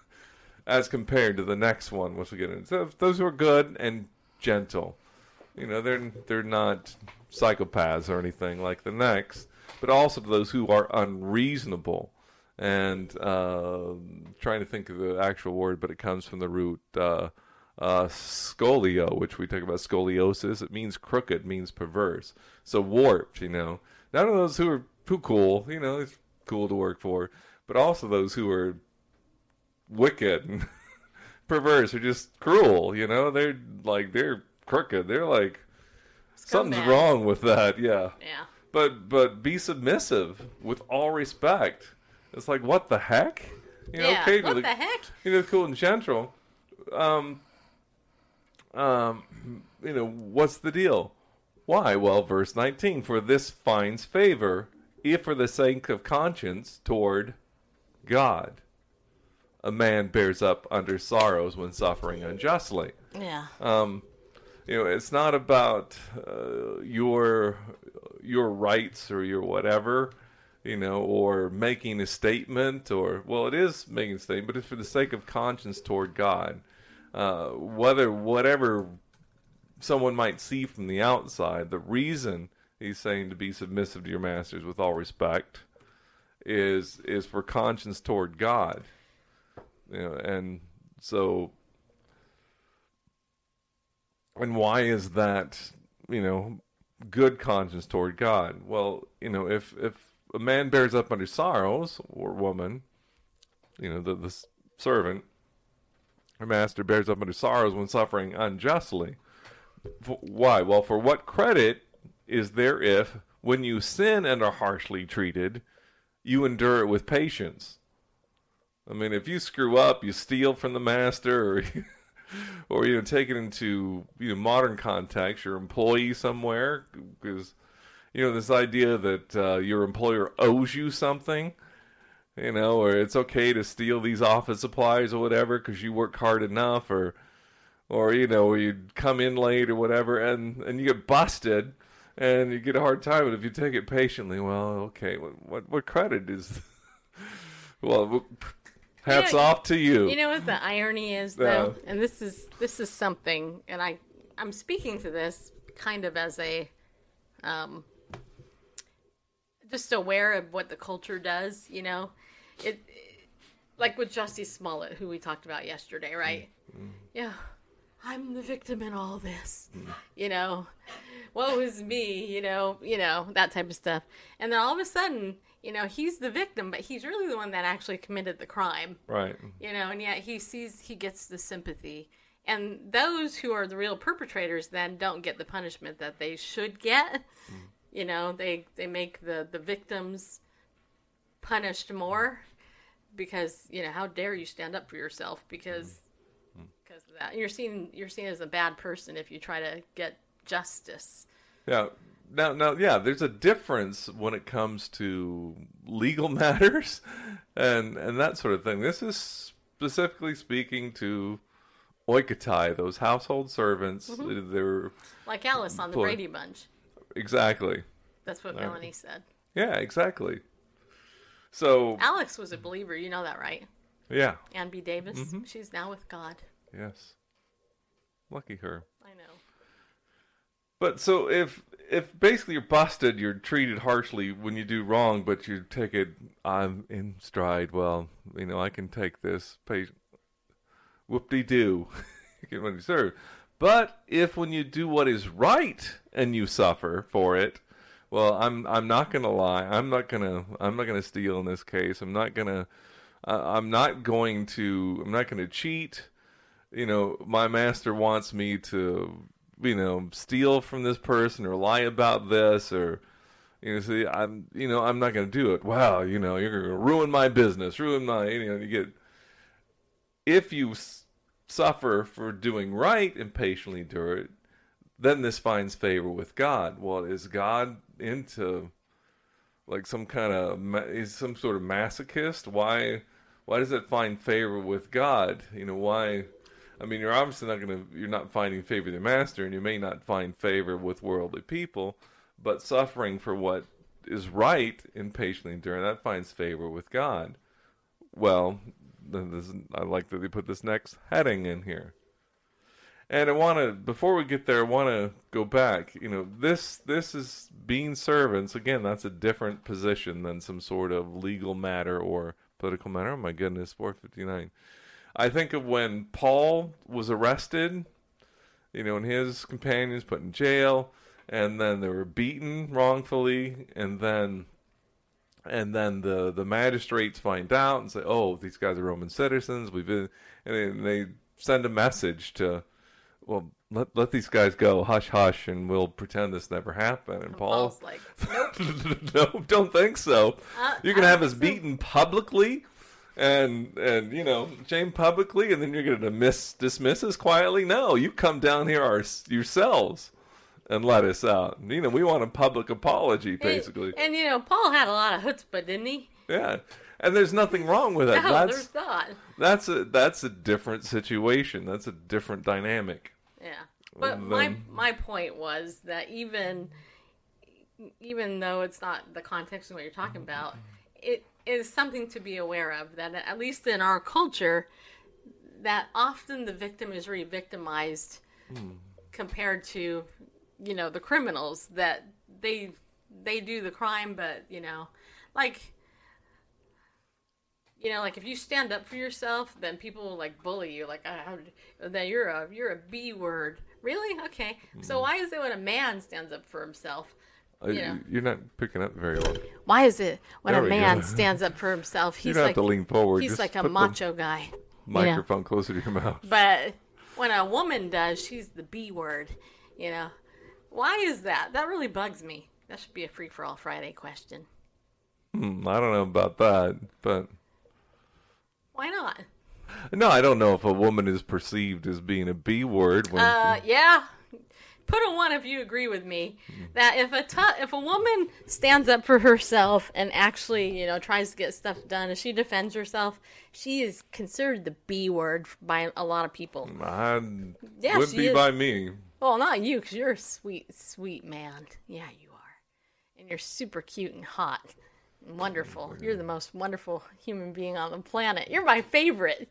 as compared to the next one, which we get into. Those who are good and gentle, you know, they're they're not psychopaths or anything like the next, but also to those who are unreasonable. And uh, trying to think of the actual word, but it comes from the root uh, uh, scolio, which we talk about scoliosis. It means crooked, means perverse, so warped. You know, not only those who are who cool, you know, it's cool to work for, but also those who are wicked and perverse or just cruel. You know, they're like they're crooked. They're like something's wrong with that. Yeah. Yeah. But but be submissive with all respect. It's like what the heck? You know, yeah. okay, what the, the heck? you know, cool and gentle. Um, um, you know, what's the deal? Why? Well, verse 19 For this finds favor, if for the sake of conscience toward God. A man bears up under sorrows when suffering unjustly. Yeah. Um, you know, it's not about uh, your your rights or your whatever, you know, or making a statement or well, it is making a statement, but it's for the sake of conscience toward God. Uh, whether whatever someone might see from the outside, the reason he's saying to be submissive to your masters with all respect is is for conscience toward God. You know, and so and why is that, you know, good conscience toward God? Well, you know, if if a man bears up under sorrows or woman, you know, the the servant her master bears up under sorrows when suffering unjustly. F- Why? Well, for what credit is there if, when you sin and are harshly treated, you endure it with patience? I mean, if you screw up, you steal from the master, or or you know, take it into you know modern context, your employee somewhere, because you know this idea that uh, your employer owes you something, you know, or it's okay to steal these office supplies or whatever because you work hard enough, or or you know, you come in late or whatever, and and you get busted, and you get a hard time. But if you take it patiently, well, okay, what what, what credit is? well, hats know- off to you. You know what the irony is, though, and this is this is something, and I I'm speaking to this kind of as a um, just aware of what the culture does. You know, it like with Jussie Smollett, who we talked about yesterday, right? Yeah, I'm the victim in all this. You know, woe is me. You know, you know that type of stuff, and then all of a sudden. You know, he's the victim, but he's really the one that actually committed the crime right. you know, and yet he sees he gets the sympathy. And those who are the real perpetrators then don't get the punishment that they should get. Mm. You know, they they make the the victims punished more because, you know, how dare you stand up for yourself because mm. Mm. because of that. And you're seen you're seen as a bad person if you try to get justice. Yeah. Now, now, yeah. There's a difference when it comes to legal matters and and that sort of thing. This is specifically speaking to oikotai, those household servants. They're Like Alice on the. Brady Bunch. exactly. That's what Right. Melanie said. Yeah, exactly. So, Alice was a believer, you know that, right? yeah. Ann B. Davis. Mm-hmm. She's now with God. Yes. Lucky her. I know. But so if if basically you're busted, you're treated harshly when you do wrong, but you take it I'm in stride. Well, you know I can take this. Pay, whoop de doo, get what you serve. But if when you do what is right and you suffer for it, well, I'm I'm not gonna lie. I'm not gonna I'm not gonna steal in this case. I'm not gonna I I'm not going to I'm not gonna cheat you know, my master wants me to, you know, steal from this person or lie about this or, you know, see, I'm, you know, I'm not going to do it. Wow, you know, you're going to ruin my business, ruin my, you know, you get, if you suffer for doing right and patiently endure it, then this finds favor with God. Well, is God into like some kind of is some sort of masochist? Why why does it find favor with God? You know why? I mean, you're obviously not going to you're not finding favor with the master, and you may not find favor with worldly people, but suffering for what is right and patiently enduring that finds favor with God. Well, this, I like that they put this next heading in here. And I want to, before we get there, I want to go back. You know, this this is being servants. Again, that's a different position than some sort of legal matter or political matter. Oh my goodness, 459. I think of when Paul was arrested, you know, and his companions put in jail, and then they were beaten wrongfully, and then and then the the magistrates find out and say, "Oh, these guys are Roman citizens. We've been," and they send a message to, "Well, let let these guys go, hush, hush, and we'll pretend this never happened." And Paul, Paul's like, nope. no, don't think so. Uh, you're gonna I have us so. beaten publicly, and and you know shamed publicly, and then you're gonna dismiss dismiss us quietly. No, you come down here our, yourselves, and let us out. You know, we want a public apology, basically. And, and, you know, Paul had a lot of chutzpah, didn't he? yeah, and there's nothing wrong with that. No, that's there's not. that's a that's a different situation. That's a different dynamic. Yeah. But my my point was that even even though it's not the context of what you're talking about, it is something to be aware of that at least in our culture that often the victim is re-victimized compared to you know the criminals that they they do the crime but you know like you know, like if you stand up for yourself, then people will like bully you, like "Ah, how did- that you're a you're a B word. Really? Okay. So why is it when a man stands up for himself? Uh, Yeah. You're not picking up very well. Why is it when There a man stands up for himself, You he's don't like have to lean forward. he's Just like a macho guy. you know? Microphone closer to your mouth. But when a woman does, she's the B word. You know, why is that? That really bugs me. That should be a free for all Friday question. Hmm, I don't know about that, but Why not? no, I don't know if a woman is perceived as being a B word when Uh, yeah. Put a one if you agree with me that if a if a woman stands up for herself and actually you know tries to get stuff done and she defends herself, she is considered the B word by a lot of people. I Yeah, wouldn't she be is. by me. Well, not you, because you're a sweet, sweet man. Yeah, you are, and you're super cute and hot, and wonderful. You're the most wonderful human being on the planet. You're my favorite.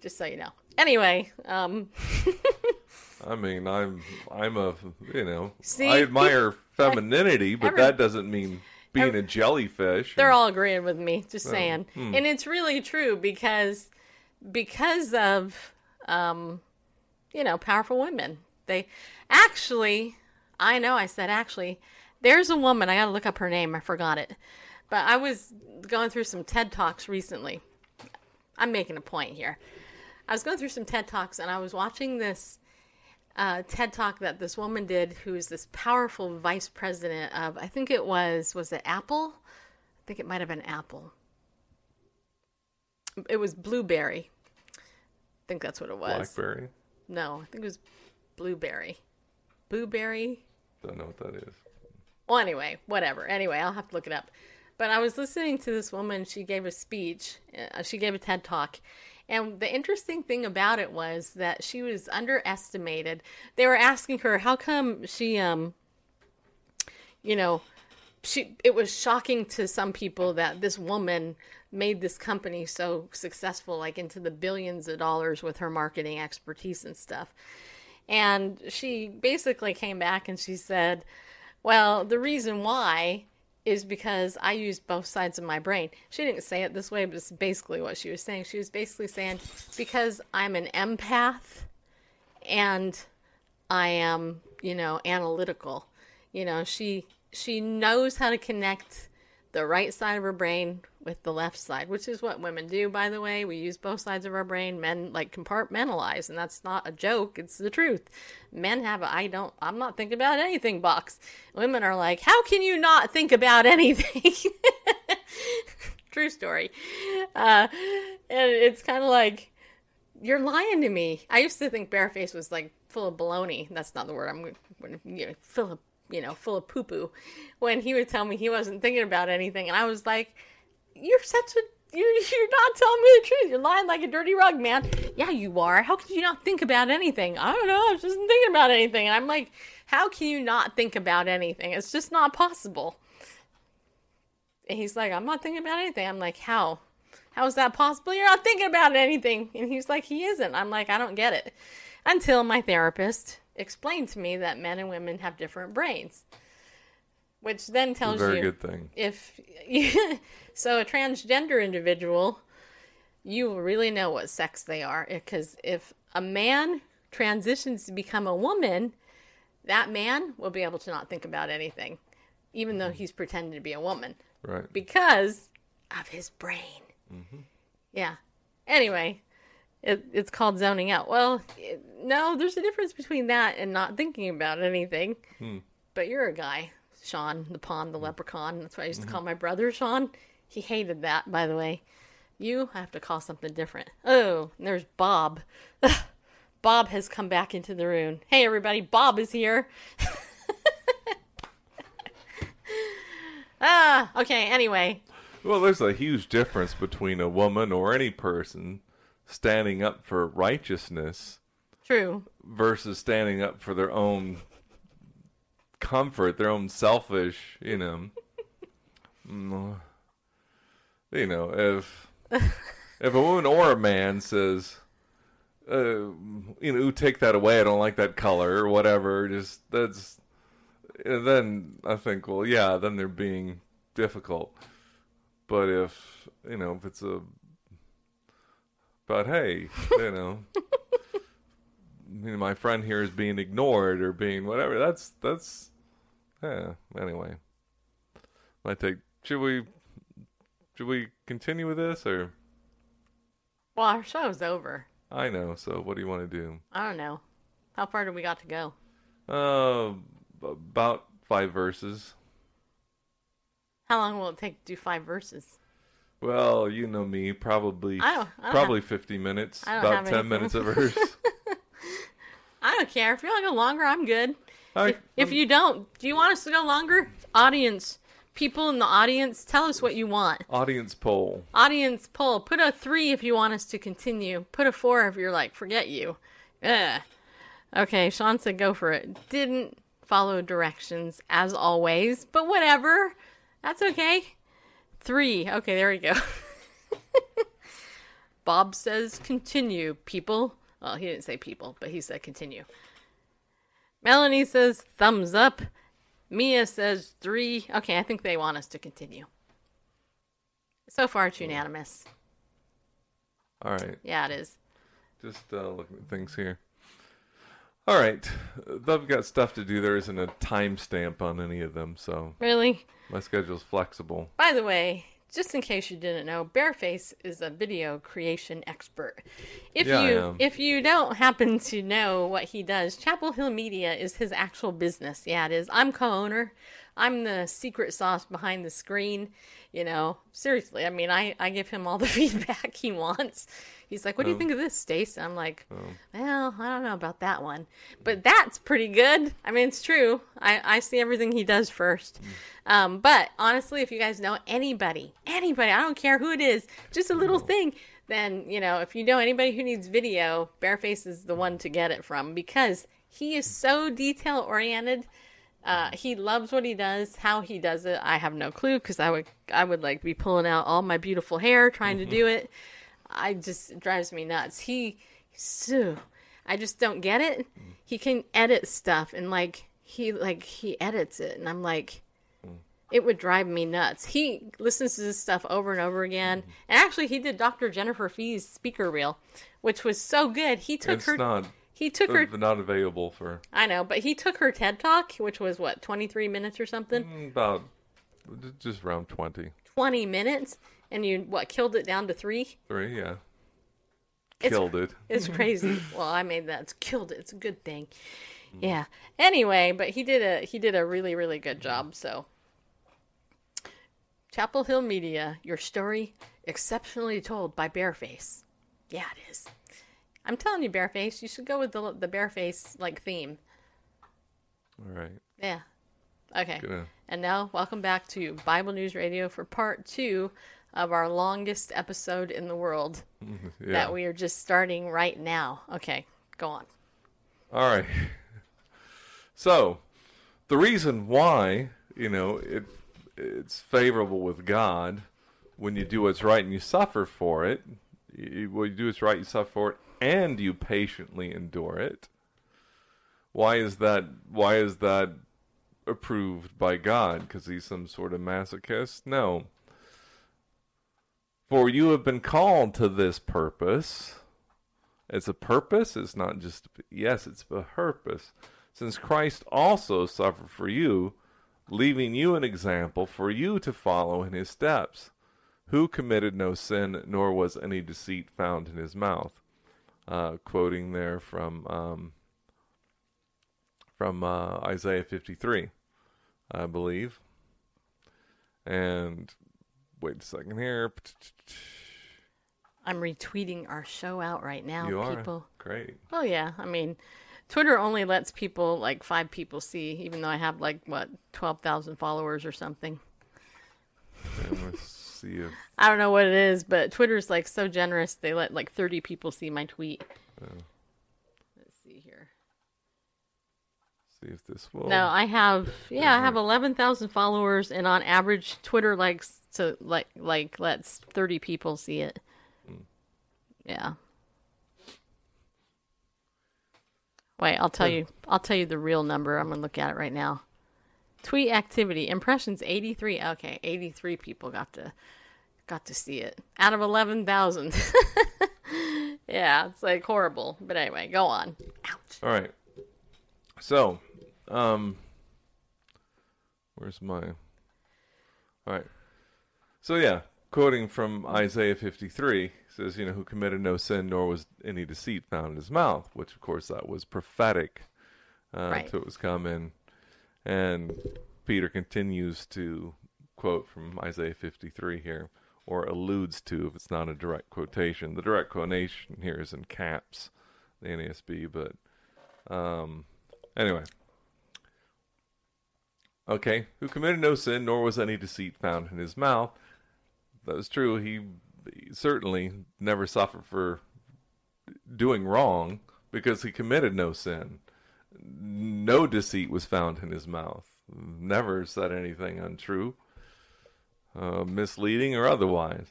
Just so you know. Anyway, um, I mean, I'm I'm a you know See? I admire femininity, but Every- that doesn't mean being a jellyfish. They're and- all agreeing with me. Just saying, and it's really true because because of um, you know powerful women. They actually, I know I said actually. There's a woman. I got to look up her name. I forgot it, but I was going through some TED talks recently. I'm making a point here. I was going through some TED talks and I was watching this uh, TED talk that this woman did, who is this powerful vice president of, I think it was, was it Apple? I think it might have been Apple. It was Blueberry. I think that's what it was. Blackberry. No, I think it was Blueberry. Blueberry. Don't know what that is. Well, anyway, whatever. Anyway, I'll have to look it up. But I was listening to this woman. She gave a speech. Uh, she gave a TED talk. And the interesting thing about it was that she was underestimated. They were asking her, how come she, um, you know, she, it was shocking to some people that this woman made this company so successful, like into the billions of dollars with her marketing expertise and stuff. And she basically came back and she said, well, the reason why is because I use both sides of my brain. She didn't say it this way, but it's basically what she was saying. She was basically saying, because I'm an empath and I am, you know, analytical. You know, she she knows how to connect the right side of her brain with the left side, which is what women do, by the way. We use both sides of our brain. Men like compartmentalize, and that's not a joke, it's the truth. Men have a I don't I'm not thinking about anything box. Women are like, How can you not think about anything? True story. Uh, and it's kind of like, you're lying to me. I used to think bareface was like full of baloney. That's not the word I'm you know, full of, you know, full of poo poo. When he would tell me he wasn't thinking about anything, and I was like, you're such a, you're, you're not telling me the truth. You're lying like a dirty rug, man. Yeah, you are. How could you not think about anything? I don't know. I was just thinking about anything. And I'm like, how can you not think about anything? It's just not possible. And he's like, I'm not thinking about anything. I'm like, how? How is that possible? You're not thinking about anything. And he's like, he isn't. I'm like, I don't get it. Until my therapist explained to me that men and women have different brains. Which then tells Very you good thing. if you, so a transgender individual you will really know what sex they are eh, because if a man transitions to become a woman that man will be able to not think about anything even though mm-hmm. he's pretending to be a woman. Right. because of his brain. Mm-hmm. Yeah. Anyway it, it's called zoning out. Well it, no there's a difference between that and not thinking about anything. Hmm. But you're a guy, Sean, the pawn, the hmm. leprechaun. That's what I used to mm-hmm. call my brother, Sean. He hated that, by the way. You have to call something different. Oh, there's Bob. Ugh, Bob has come back into the room. Hey, everybody, Bob is here. ah, okay, anyway. Well, there's a huge difference between a woman or any person standing up for righteousness. True. Versus standing up for their own comfort, their own selfish, you know. Mm, you know, if if a woman or a man says, uh, you know, take that away, I don't like that color or whatever, just that's, and then I think, well, yeah, then they're being difficult. But if you know, if it's a, but hey, you know you know, my friend here is being ignored or being whatever. That's that's yeah. Anyway, might take. Should we should we continue with this or Well, our show's over. I know. So what do you want to do? I don't know. How far do we got to go? Uh, about five verses. How long will it take to do five verses? Well, you know me. Probably I don't- I don't probably fifty minutes. I don't About have ten anything. minutes a verse. I don't care. If you want to go longer, I'm good. I, If, if you don't, do you want us to go longer? Audience, people in the audience, tell us what you want. audience poll. Audience poll. Put a three if you want us to continue. Put a four if you're like, forget you. Ugh. Okay, Sean said go for it. Didn't follow directions as always, but whatever. That's okay. Three. Okay, there we go. Bob says continue, people. Well, he didn't say people, but he said continue. Melanie says thumbs up. Mia says three. Okay, I think they want us to continue. So far, it's unanimous. All right. Yeah, it is. Just uh, looking at things here. All right, They've got stuff to do. There isn't a timestamp on any of them, so Really? my schedule's flexible. By the way, just in case you didn't know, Bareface is a video creation expert. If Yeah, you if you don't happen to know what he does, Chapel Hill Media is his actual business. Yeah, it is. I'm co-owner. I'm the secret sauce behind the screen. You know, seriously. I mean, I I give him all the feedback he wants. He's like, "What do you think of this, Stace?" I'm like, "Well, I don't know about that one, but that's pretty good. I mean, it's true. I I see everything he does first. Um, but honestly, if you guys know anybody, anybody, I don't care who it is, just a little thing, then you know, if you know anybody who needs video, Bareface is the one to get it from because he is so detail oriented. Uh, he loves what he does. How he does it, I have no clue because I would I would like be pulling out all my beautiful hair trying to mm-hmm. do it. I just it drives me nuts. He so I just don't get it. Mm. He can edit stuff and like he like he edits it and I'm like mm. it would drive me nuts. He listens to this stuff over and over again. Mm-hmm. And actually he did Dr. Jennifer Fee's speaker reel, which was so good. He took It's her not he took her not available for I know, but he took her TED Talk, which was what, 23 minutes or something? mm, about just around twenty 20 minutes and you what, killed it down to 3? three. Yeah, It's- killed it. It's crazy. well, I made that. It's killed it. It's a good thing. Yeah. Anyway, but he did a he did a really really good job. So, Chapel Hill Media, your story exceptionally told by Bareface. Yeah, it is. I'm telling you, Bareface, you should go with the the Bareface like theme. All right, Yeah. Okay. gonna And now, welcome back to Bible News Radio for part two of our longest episode in the world yeah. that we are just starting right now. Okay, go on. All right. So, the reason why you know it it's favorable with God when you do what's right and you suffer for it. You, when you do what's right, you suffer for it, and you patiently endure it. Why is that? Why is that approved by God? Because he's some sort of masochist? No. For you have been called to this purpose. It's a purpose. It's not just yes, it's a purpose. Since Christ also suffered for you, leaving you an example for you to follow in his steps, who committed no sin, nor was any deceit found in his mouth. Uh, quoting there from um, from uh, Isaiah 53, I believe. And wait a second here. I'm retweeting our show out right now, You are people. great. Oh yeah, I mean, Twitter only lets people like five people see, even though I have like what twelve thousand followers or something. See if I don't know what it is, but Twitter's like so generous. They let like 30 people see my tweet. Let's see here. see if this will. No, I have yeah, I have 11,000 followers and on average Twitter likes to like like lets 30 people see it. Hmm. Yeah. Wait, I'll tell you I'll tell you the real number. I'm going to look at it right now. Tweet activity, impressions 83. Okay, 83 people got to got to see it out of 11,000. yeah, it's like horrible. But anyway, go on. Ouch. All right. So, um, where's my? All right. So yeah, quoting from Isaiah 53 says, you know, who committed no sin nor was any deceit found in his mouth, which of course that was prophetic uh, Right. to what was coming. And Peter continues to quote from Isaiah 53 here, or alludes to if it's not a direct quotation. The direct quotation here is in caps, the NASB, but um, anyway. Okay, who committed no sin, nor was any deceit found in his mouth. That was true. He, he certainly never suffered for doing wrong because he committed no sin. No deceit was found in his mouth. Never said anything untrue, uh, misleading, or otherwise.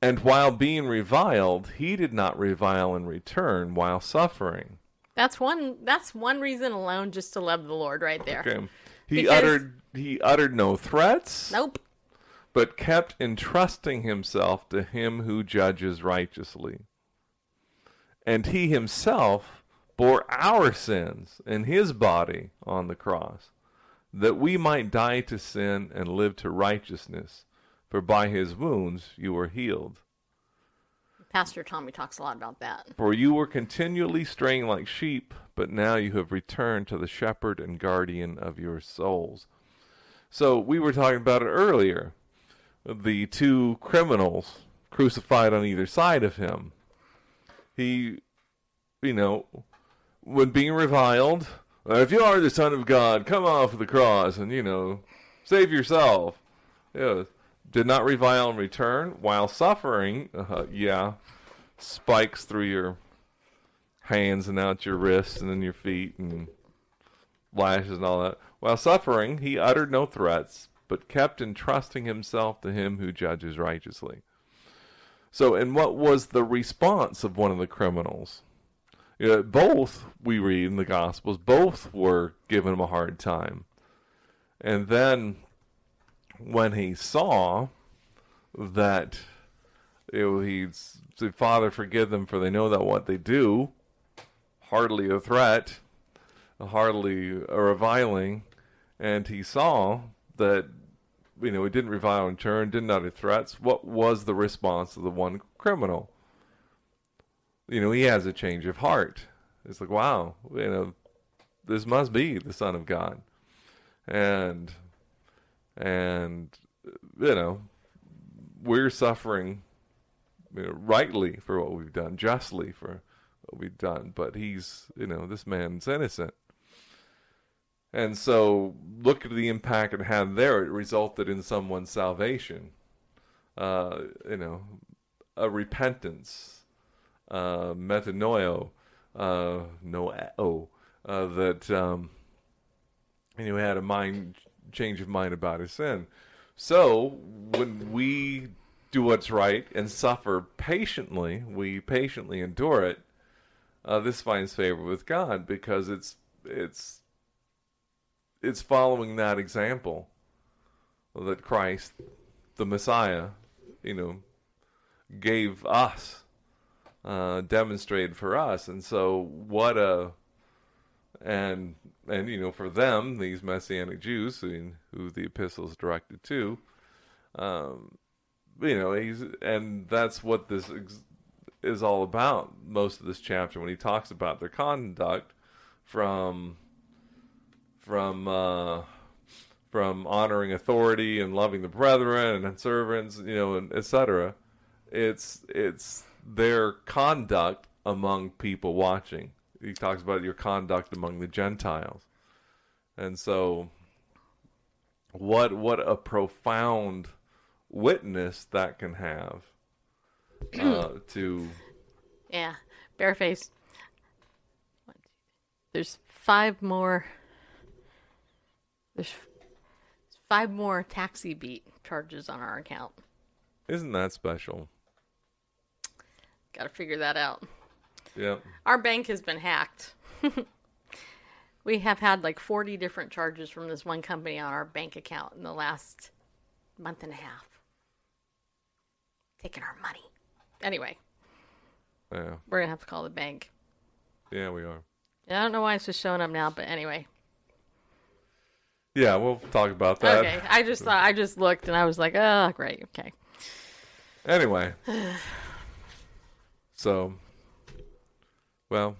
And while being reviled, he did not revile in return while suffering. That's one. That's one reason alone, just to love the Lord, right there. Okay. He Because- uttered he uttered no threats, Nope. but kept entrusting himself to him who judges righteously. And he himself bore our sins in his body on the cross, that we might die to sin and live to righteousness. For by his wounds you were healed. Pastor Tommy talks a lot about that. For you were continually straying like sheep, but now you have returned to the shepherd and guardian of your souls. So we were talking about it earlier. The two criminals crucified on either side of him. He, you know, when being reviled, if you are the Son of God, come off the cross and, you know, save yourself. Yeah. Did not revile in return while suffering. Uh, yeah. Spikes through your hands and out your wrists and then your feet and lashes and all that. While suffering, he uttered no threats, but kept entrusting himself to him who judges righteously. So, and what was the response of one of the criminals? You know, both, we read in the Gospels, both were giving him a hard time. And then when he saw that you know, he said, Father, forgive them, for they know that what they do, hardly a threat, hardly a reviling. And he saw that, you know, he didn't revile in turn, didn't utter threats. What was the response of the one criminal? You know, he has a change of heart. It's like, wow, you know, this must be the Son of God. And, and, you know, we're suffering you know, rightly for what we've done, justly for what we've done. But he's, you know, this man's innocent. And so look at the impact it had there. It resulted in someone's salvation. Uh, you know, a repentance, uh, uh, no, uh, that, um, know, had a mind change of mind about his sin. So when we do what's right and suffer patiently, we patiently endure it. Uh, this finds favor with God because it's it's it's following that example that Christ, the Messiah, you know, gave us, uh, demonstrated for us, and so what a and and you know for them these messianic Jews who, who the epistles directed to, um, you know he's and that's what this ex- is all about. Most of this chapter when he talks about their conduct from from uh, from honoring authority and loving the brethren and servants, you know, and etc. It's it's their conduct among people watching. He talks about your conduct among the Gentiles, and so what what a profound witness that can have uh, to Yeah, bareface. There's five more. There's five more taxi beat charges on our account. isn't that special? Got to figure that out. Yep. Our bank has been hacked. we have had like 40 different charges from this one company on our bank account in the last month and a half. Taking our money. Anyway, Yeah. we're going to have to call the bank. Yeah, we are. I don't know why it's just showing up now, but anyway. Yeah, we'll talk about that. Okay, I just thought I just looked and I was like, oh, great, okay. Anyway. so, well,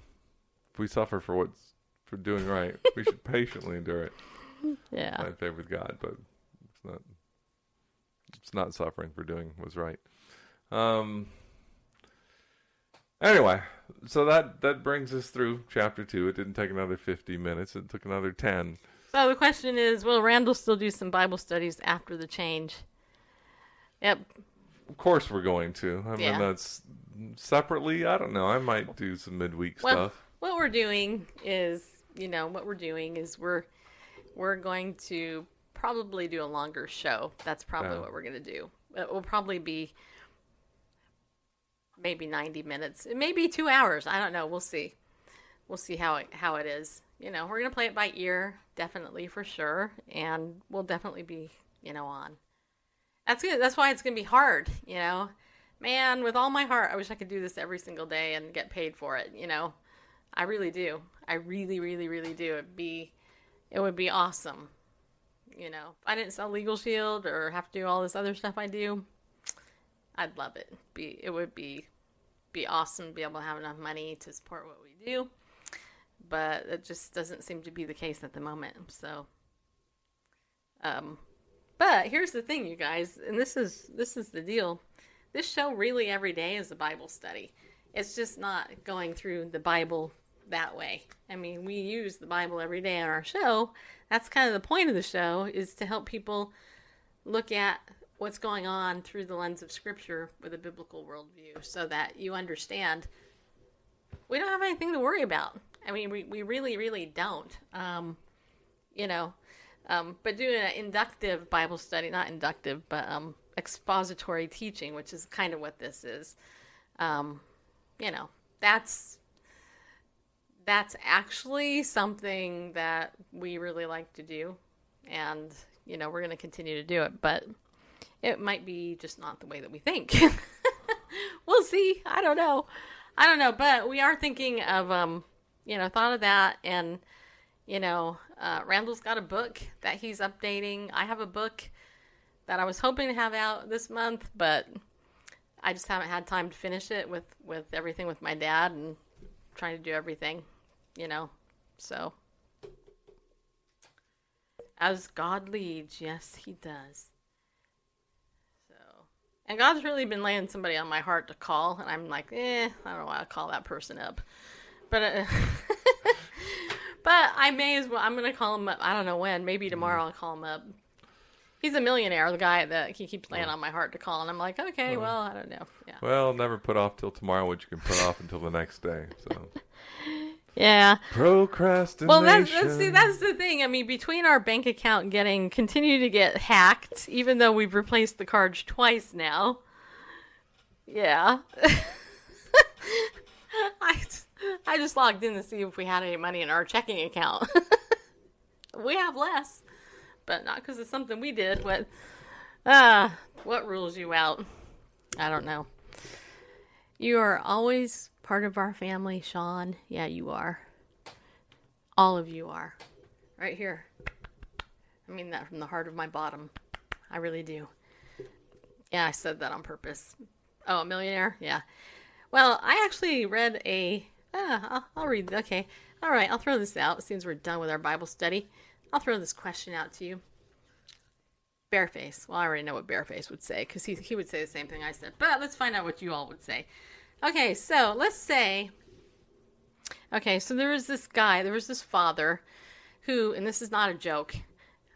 if we suffer for what's for doing right, we should patiently endure it. Yeah, My favor with God, but it's not. It's not suffering for doing what's right. Um. Anyway, so that that brings us through chapter two. It didn't take another fifty minutes. It took another ten. So the question is, will Randall still do some Bible studies after the change? Yep. Of course, we're going to. I Yeah. mean, that's separately. I don't know. I might do some midweek Well, stuff. what we're doing is, you know, what we're doing is we're we're going to probably do a longer show. That's probably Yeah. what we're going to do. It will probably be maybe 90 minutes. It may be 2 hours. I don't know. We'll see. We'll see how it how it is. You know, we're going to play it by ear, definitely for sure, and we'll definitely be, you know, on. That's good. That's why it's going to be hard, you know. Man, with all my heart, I wish I could do this every single day and get paid for it, you know. I really do. I really, really, really do. It'd be, it would be awesome. You know, if I didn't sell Legal Shield or have to do all this other stuff I do, I'd love it. Be it would be, be awesome to be able to have enough money to support what we do. But it just doesn't seem to be the case at the moment. So, um, but here's the thing, you guys, and this is this is the deal. This show really every day is a Bible study. It's just not going through the Bible that way. I mean, we use the Bible every day on our show. That's kind of the point of the show is to help people look at what's going on through the lens of Scripture with a biblical worldview, so that you understand we don't have anything to worry about. I mean, we, we really, really don't. Um, you know, um, but doing an inductive Bible study, not inductive, but um, expository teaching, which is kind of what this is. Um, you know, that's that's actually something that we really like to do, and you know, we're going to continue to do it, but it might be just not the way that we think. we'll see. I don't know. I don't know, but we are thinking of um, you know, thought of that and you know, uh, Randall's got a book that he's updating. I have a book that I was hoping to have out this month, but I just haven't had time to finish it with with everything with my dad and trying to do everything, you know. So as God leads, yes, he does. So, and God's really been laying somebody on my heart to call, and I'm like, eh, I don't know why I call that person up, but. Uh, But I may as well. I'm gonna call him up. I don't know when. Maybe mm-hmm. tomorrow I'll call him up. He's a millionaire. The guy that he keeps laying on my heart to call, and I'm like, okay, well, I don't know. Yeah, Well, never put off till tomorrow what you can put off until the next day. So yeah. procrastination. Well, that's, that's see, that's the thing. I mean, between our bank account getting continue to get hacked, even though we've replaced the cards twice now. Yeah. I I just logged in to see if we had any money in our checking account. we have less, but not because of something we did. But Ah, what rules you out? I don't know. You are always part of our family, Sean. Yeah, you are. All of you are. Right here. I mean that from the heart of my bottom. I really do. Yeah, I said that on purpose. Oh, a millionaire? Yeah. Well, I actually read a. Ah, I'll, read. Okay. All right, I'll throw this out. Seems we're done with our Bible study. I'll throw this question out to you. Bareface. Well, I already know what Bareface would say because he, he would say the same thing I said. But let's find out what you all would say. Okay, so let's say. Okay, so there was this guy, there was this father who, and this is not a joke.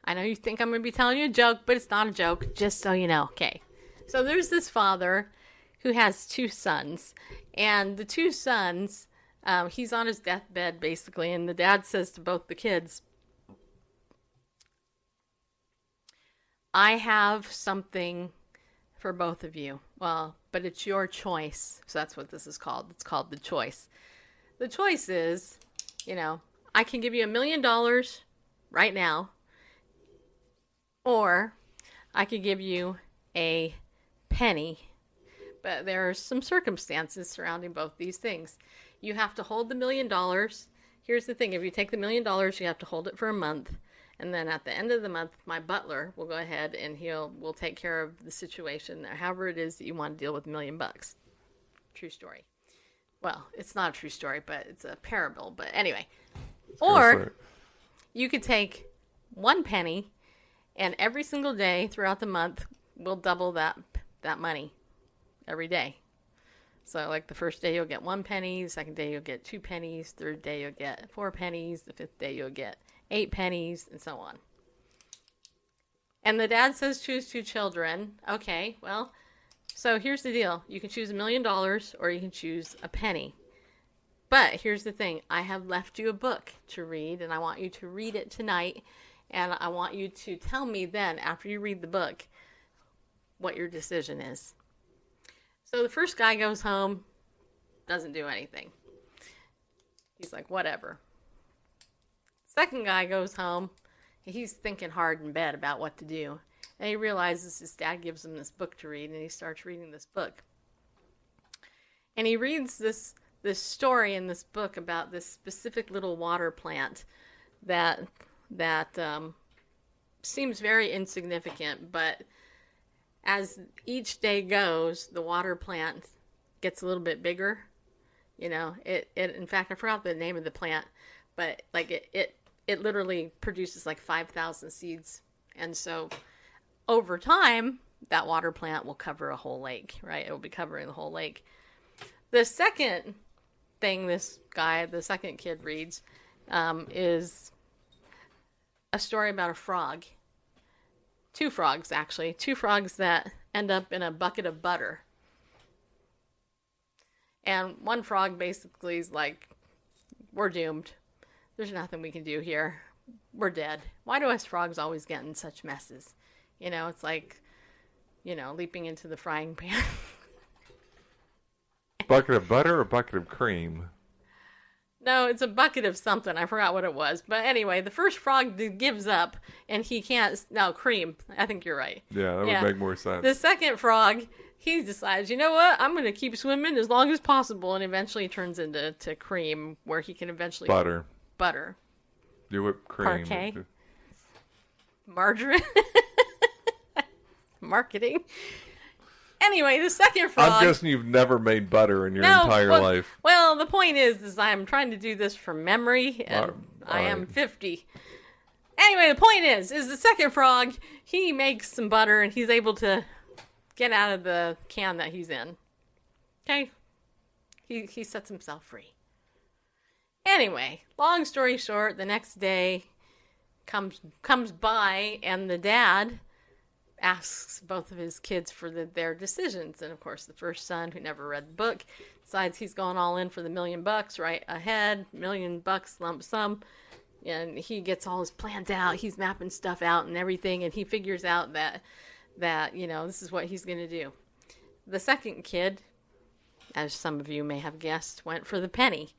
I know you think I'm going to be telling you a joke, but it's not a joke, just so you know. Okay. So there's this father who has two sons, and the two sons, um, he's on his deathbed basically, and the dad says to both the kids, I have something for both of you. Well, but it's your choice. So that's what this is called. It's called the choice. The choice is, you know, I can give you a million dollars right now, or I could give you a penny. But there are some circumstances surrounding both these things. You have to hold the million dollars. Here's the thing if you take the million dollars, you have to hold it for a month. And then at the end of the month, my butler will go ahead and he'll will take care of the situation, however it is that you want to deal with a million bucks. True story. Well, it's not a true story, but it's a parable. But anyway, Go or you could take one penny, and every single day throughout the month, we'll double that that money every day. So, like the first day, you'll get one penny. The second day, you'll get two pennies. Third day, you'll get four pennies. The fifth day, you'll get eight pennies, and so on. And the dad says, choose two children. Okay, well, so here's the deal you can choose a million dollars or you can choose a penny. But here's the thing I have left you a book to read, and I want you to read it tonight. And I want you to tell me then, after you read the book, what your decision is. So the first guy goes home, doesn't do anything. He's like, whatever. Second guy goes home, he's thinking hard in bed about what to do. And he realizes his dad gives him this book to read, and he starts reading this book. And he reads this this story in this book about this specific little water plant that that um, seems very insignificant, but as each day goes, the water plant gets a little bit bigger. You know, it, it in fact I forgot the name of the plant, but like it it, it literally produces like five thousand seeds. And so over time, that water plant will cover a whole lake, right? It will be covering the whole lake. The second thing this guy, the second kid reads, um, is a story about a frog. Two frogs, actually. Two frogs that end up in a bucket of butter. And one frog basically is like, We're doomed. There's nothing we can do here. We're dead. Why do us frogs always get in such messes? You know, it's like, you know, leaping into the frying pan. Bucket of butter or bucket of cream? No, it's a bucket of something. I forgot what it was. But anyway, the first frog gives up and he can't. No, cream. I think you're right. Yeah, that Yeah. would make more sense. The second frog, he decides, you know what? I'm going to keep swimming as long as possible and eventually turns into to cream where he can eventually. butter. Butter. You whip cream. Parkay. Margarine. Marketing. Anyway, the second frog. I'm guessing you've never made butter in your No, entire well, life. Well, the point is, is I'm trying to do this from memory, and I am 50. Anyway, the point is, is the second frog he makes some butter and he's able to get out of the can that he's in. Okay, he he sets himself free. Anyway, long story short, the next day comes comes by and the dad asks both of his kids for the, their decisions. And of course, the first son, who never read the book, decides he's going all in for the million bucks right ahead, million bucks lump sum. And he gets all his plans out. He's mapping stuff out and everything, and he figures out that that you know this is what he's going to do. The second kid, as some of you may have guessed, went for the penny,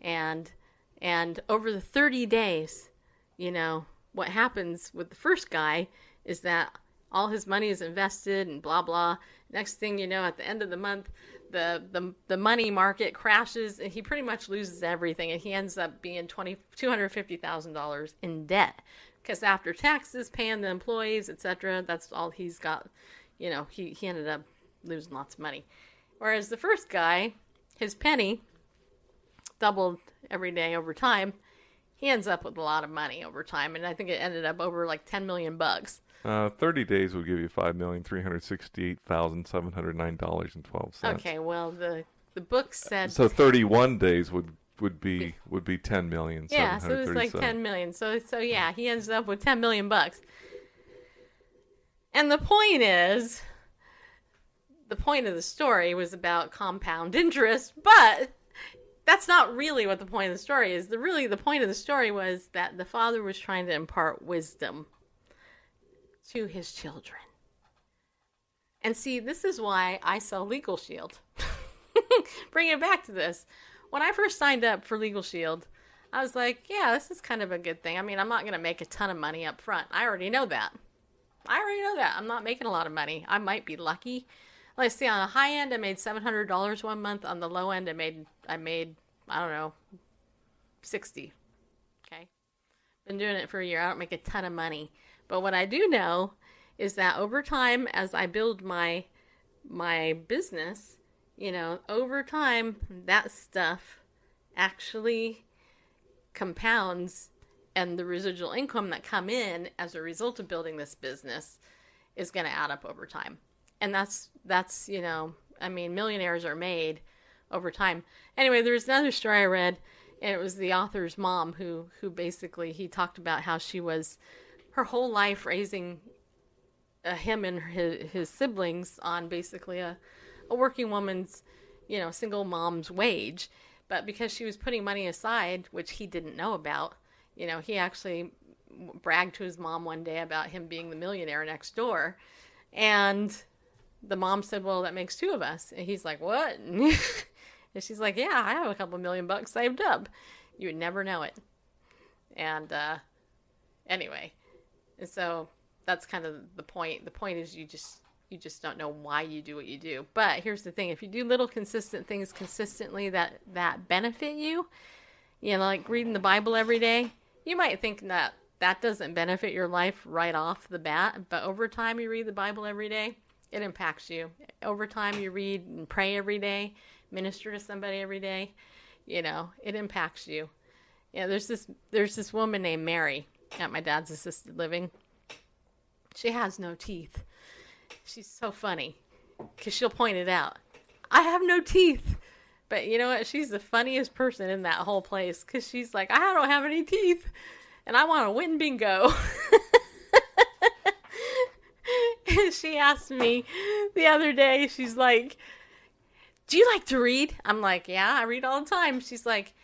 and and over the thirty days, you know what happens with the first guy is that all his money is invested and blah blah. Next thing you know, at the end of the month, the the, the money market crashes and he pretty much loses everything and he ends up being twenty two hundred fifty thousand dollars in debt because after taxes, paying the employees, etc. That's all he's got. You know, he he ended up losing lots of money. Whereas the first guy, his penny doubled every day over time. He ends up with a lot of money over time, and I think it ended up over like ten million bucks. Uh, 30 days would give you $5,368,709.12. Okay, well the the book said So 31 days would would be would be 10 million. yeah, so it's like ten million. So so yeah, he ends up with ten million bucks. And the point is the point of the story was about compound interest, but that's not really what the point of the story is. The really the point of the story was that the father was trying to impart wisdom to his children. And see, this is why I sell Legal Shield. Bring it back to this. When I first signed up for Legal Shield, I was like, yeah, this is kind of a good thing. I mean, I'm not going to make a ton of money up front. I already know that. I already know that. I'm not making a lot of money. I might be lucky. Let's see. On the high end, I made seven hundred dollars one month. On the low end, I made I made I don't know sixty. Okay, been doing it for a year. I don't make a ton of money, but what I do know is that over time, as I build my my business, you know, over time, that stuff actually compounds and the residual income that come in as a result of building this business is going to add up over time. And that's that's you know i mean millionaires are made over time. Anyway there's another story i read and it was the author's mom who who basically he talked about how she was her whole life raising uh, him and his, his siblings on basically a, a working woman's you know single mom's wage. But because she was putting money aside which he didn't know about you know he actually bragged to his mom one day about him being the millionaire next door. And the mom said well that makes two of us. And he's like what? And she's like yeah i have a couple million bucks saved up. You would never know it. And uh anyway and so that's kind of the point. The point is you just you just don't know why you do what you do. But here's the thing. If you do little consistent things consistently that that benefit you you know like reading the bible every day you might think that that doesn't benefit your life right off the bat. But over time you read the bible every day it impacts you. Over time you read and pray every day minister to somebody every day you know it impacts you. Yeah there's this there's this woman named mary at my dad's assisted living. She has no teeth. She's so funny because she'll point it out. I have no teeth. But you know what? She's the funniest person in that whole place because she's like i don't have any teeth and i want to win bingo. She asked me the other day she's like do you like to read? I'm like yeah i read all the time. She's like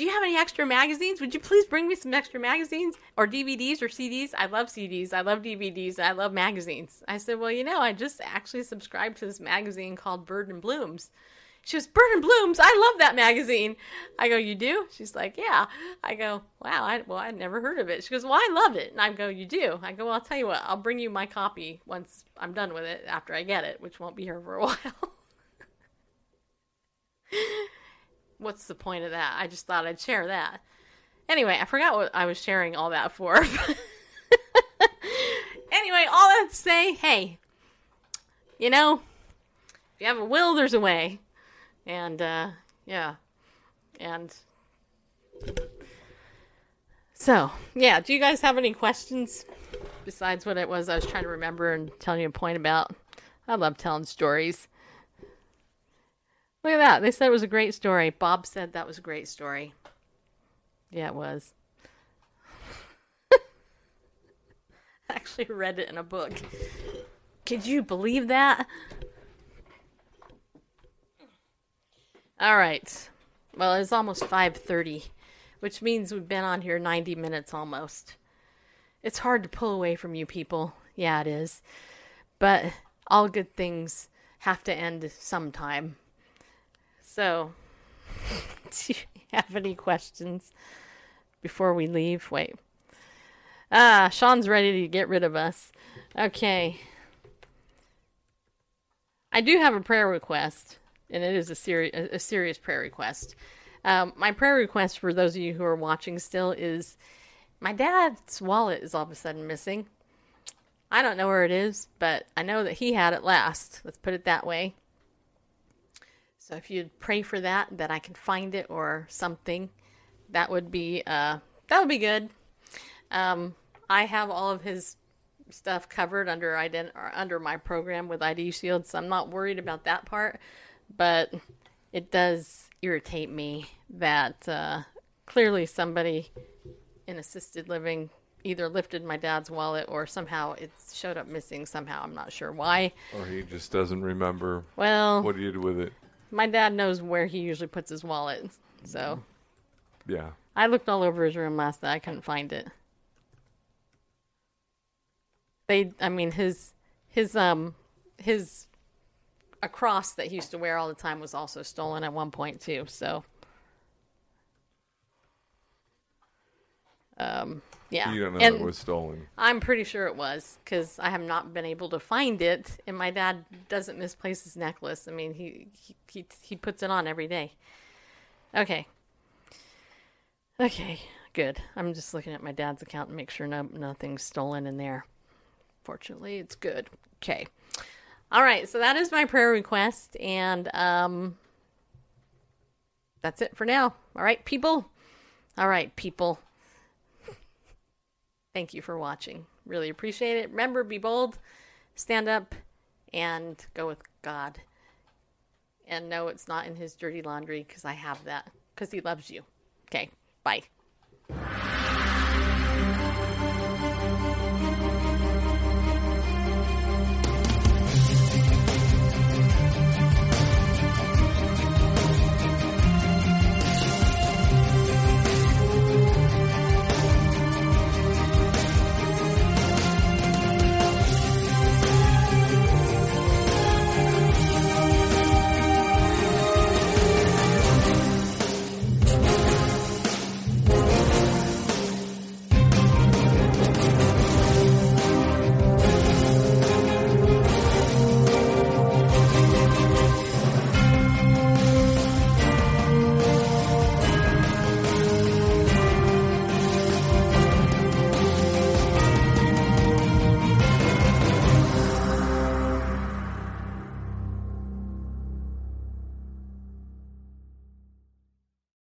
do you have any extra magazines? Would you please bring me some extra magazines or DVDs or CDs? I love CDs. I love DVDs. I love magazines. I said, well, you know, I just actually subscribed to this magazine called Bird and Blooms. She goes, Bird and Blooms. I love that magazine. I go, you do? She's like, yeah. I go, wow. I, well, I'd never heard of it. She goes, well, I love it. And I go, you do? I go, well, I'll tell you what. I'll bring you my copy once I'm done with it after I get it, which won't be here for a while. What's the point of that? I just thought I'd share that. Anyway, I forgot what I was sharing all that for. anyway, all that to say, hey, you know, if you have a will, there's a way. And, uh, yeah. And so, yeah, do you guys have any questions besides what it was I was trying to remember and telling you a point about? I love telling stories. Look at that. They said it was a great story. Bob said that was a great story. Yeah, it was. I actually read it in a book. Could you believe that? All right. Well, it's almost 5:30, which means we've been on here 90 minutes almost. It's hard to pull away from you people. Yeah, it is. But all good things have to end sometime. So, do you have any questions before we leave? Wait. Ah, Sean's ready to get rid of us. Okay. I do have a prayer request, and it is a, seri- a serious prayer request. Um, my prayer request for those of you who are watching still is my dad's wallet is all of a sudden missing. I don't know where it is, but I know that he had it last. Let's put it that way. So if you'd pray for that, that I can find it or something, that would be uh, that would be good. Um, I have all of his stuff covered under ident- under my program with ID Shield, so I'm not worried about that part. But it does irritate me that uh, clearly somebody in assisted living either lifted my dad's wallet or somehow it showed up missing somehow. I'm not sure why. Or he just doesn't remember Well, what he did with it. My dad knows where he usually puts his wallet. So Yeah. I looked all over his room last night. I couldn't find it. They, I mean, his, his, um, his, a cross that he used to wear all the time was also stolen at one point too. So, um, yeah. You don't know and it was stolen. I'm pretty sure it was because I have not been able to find it, and my dad doesn't misplace his necklace. I mean, he he he, he puts it on every day. Okay. Okay, good. I'm just looking at my dad's account and make sure no nothing's stolen in there. Fortunately, it's good. Okay. All right, so that is my prayer request, and um, that's it for now. All right, people. All right, people. Thank you for watching. Really appreciate it. Remember, be bold, stand up, and go with God. And no, it's not in his dirty laundry because I have that because he loves you. Okay, bye.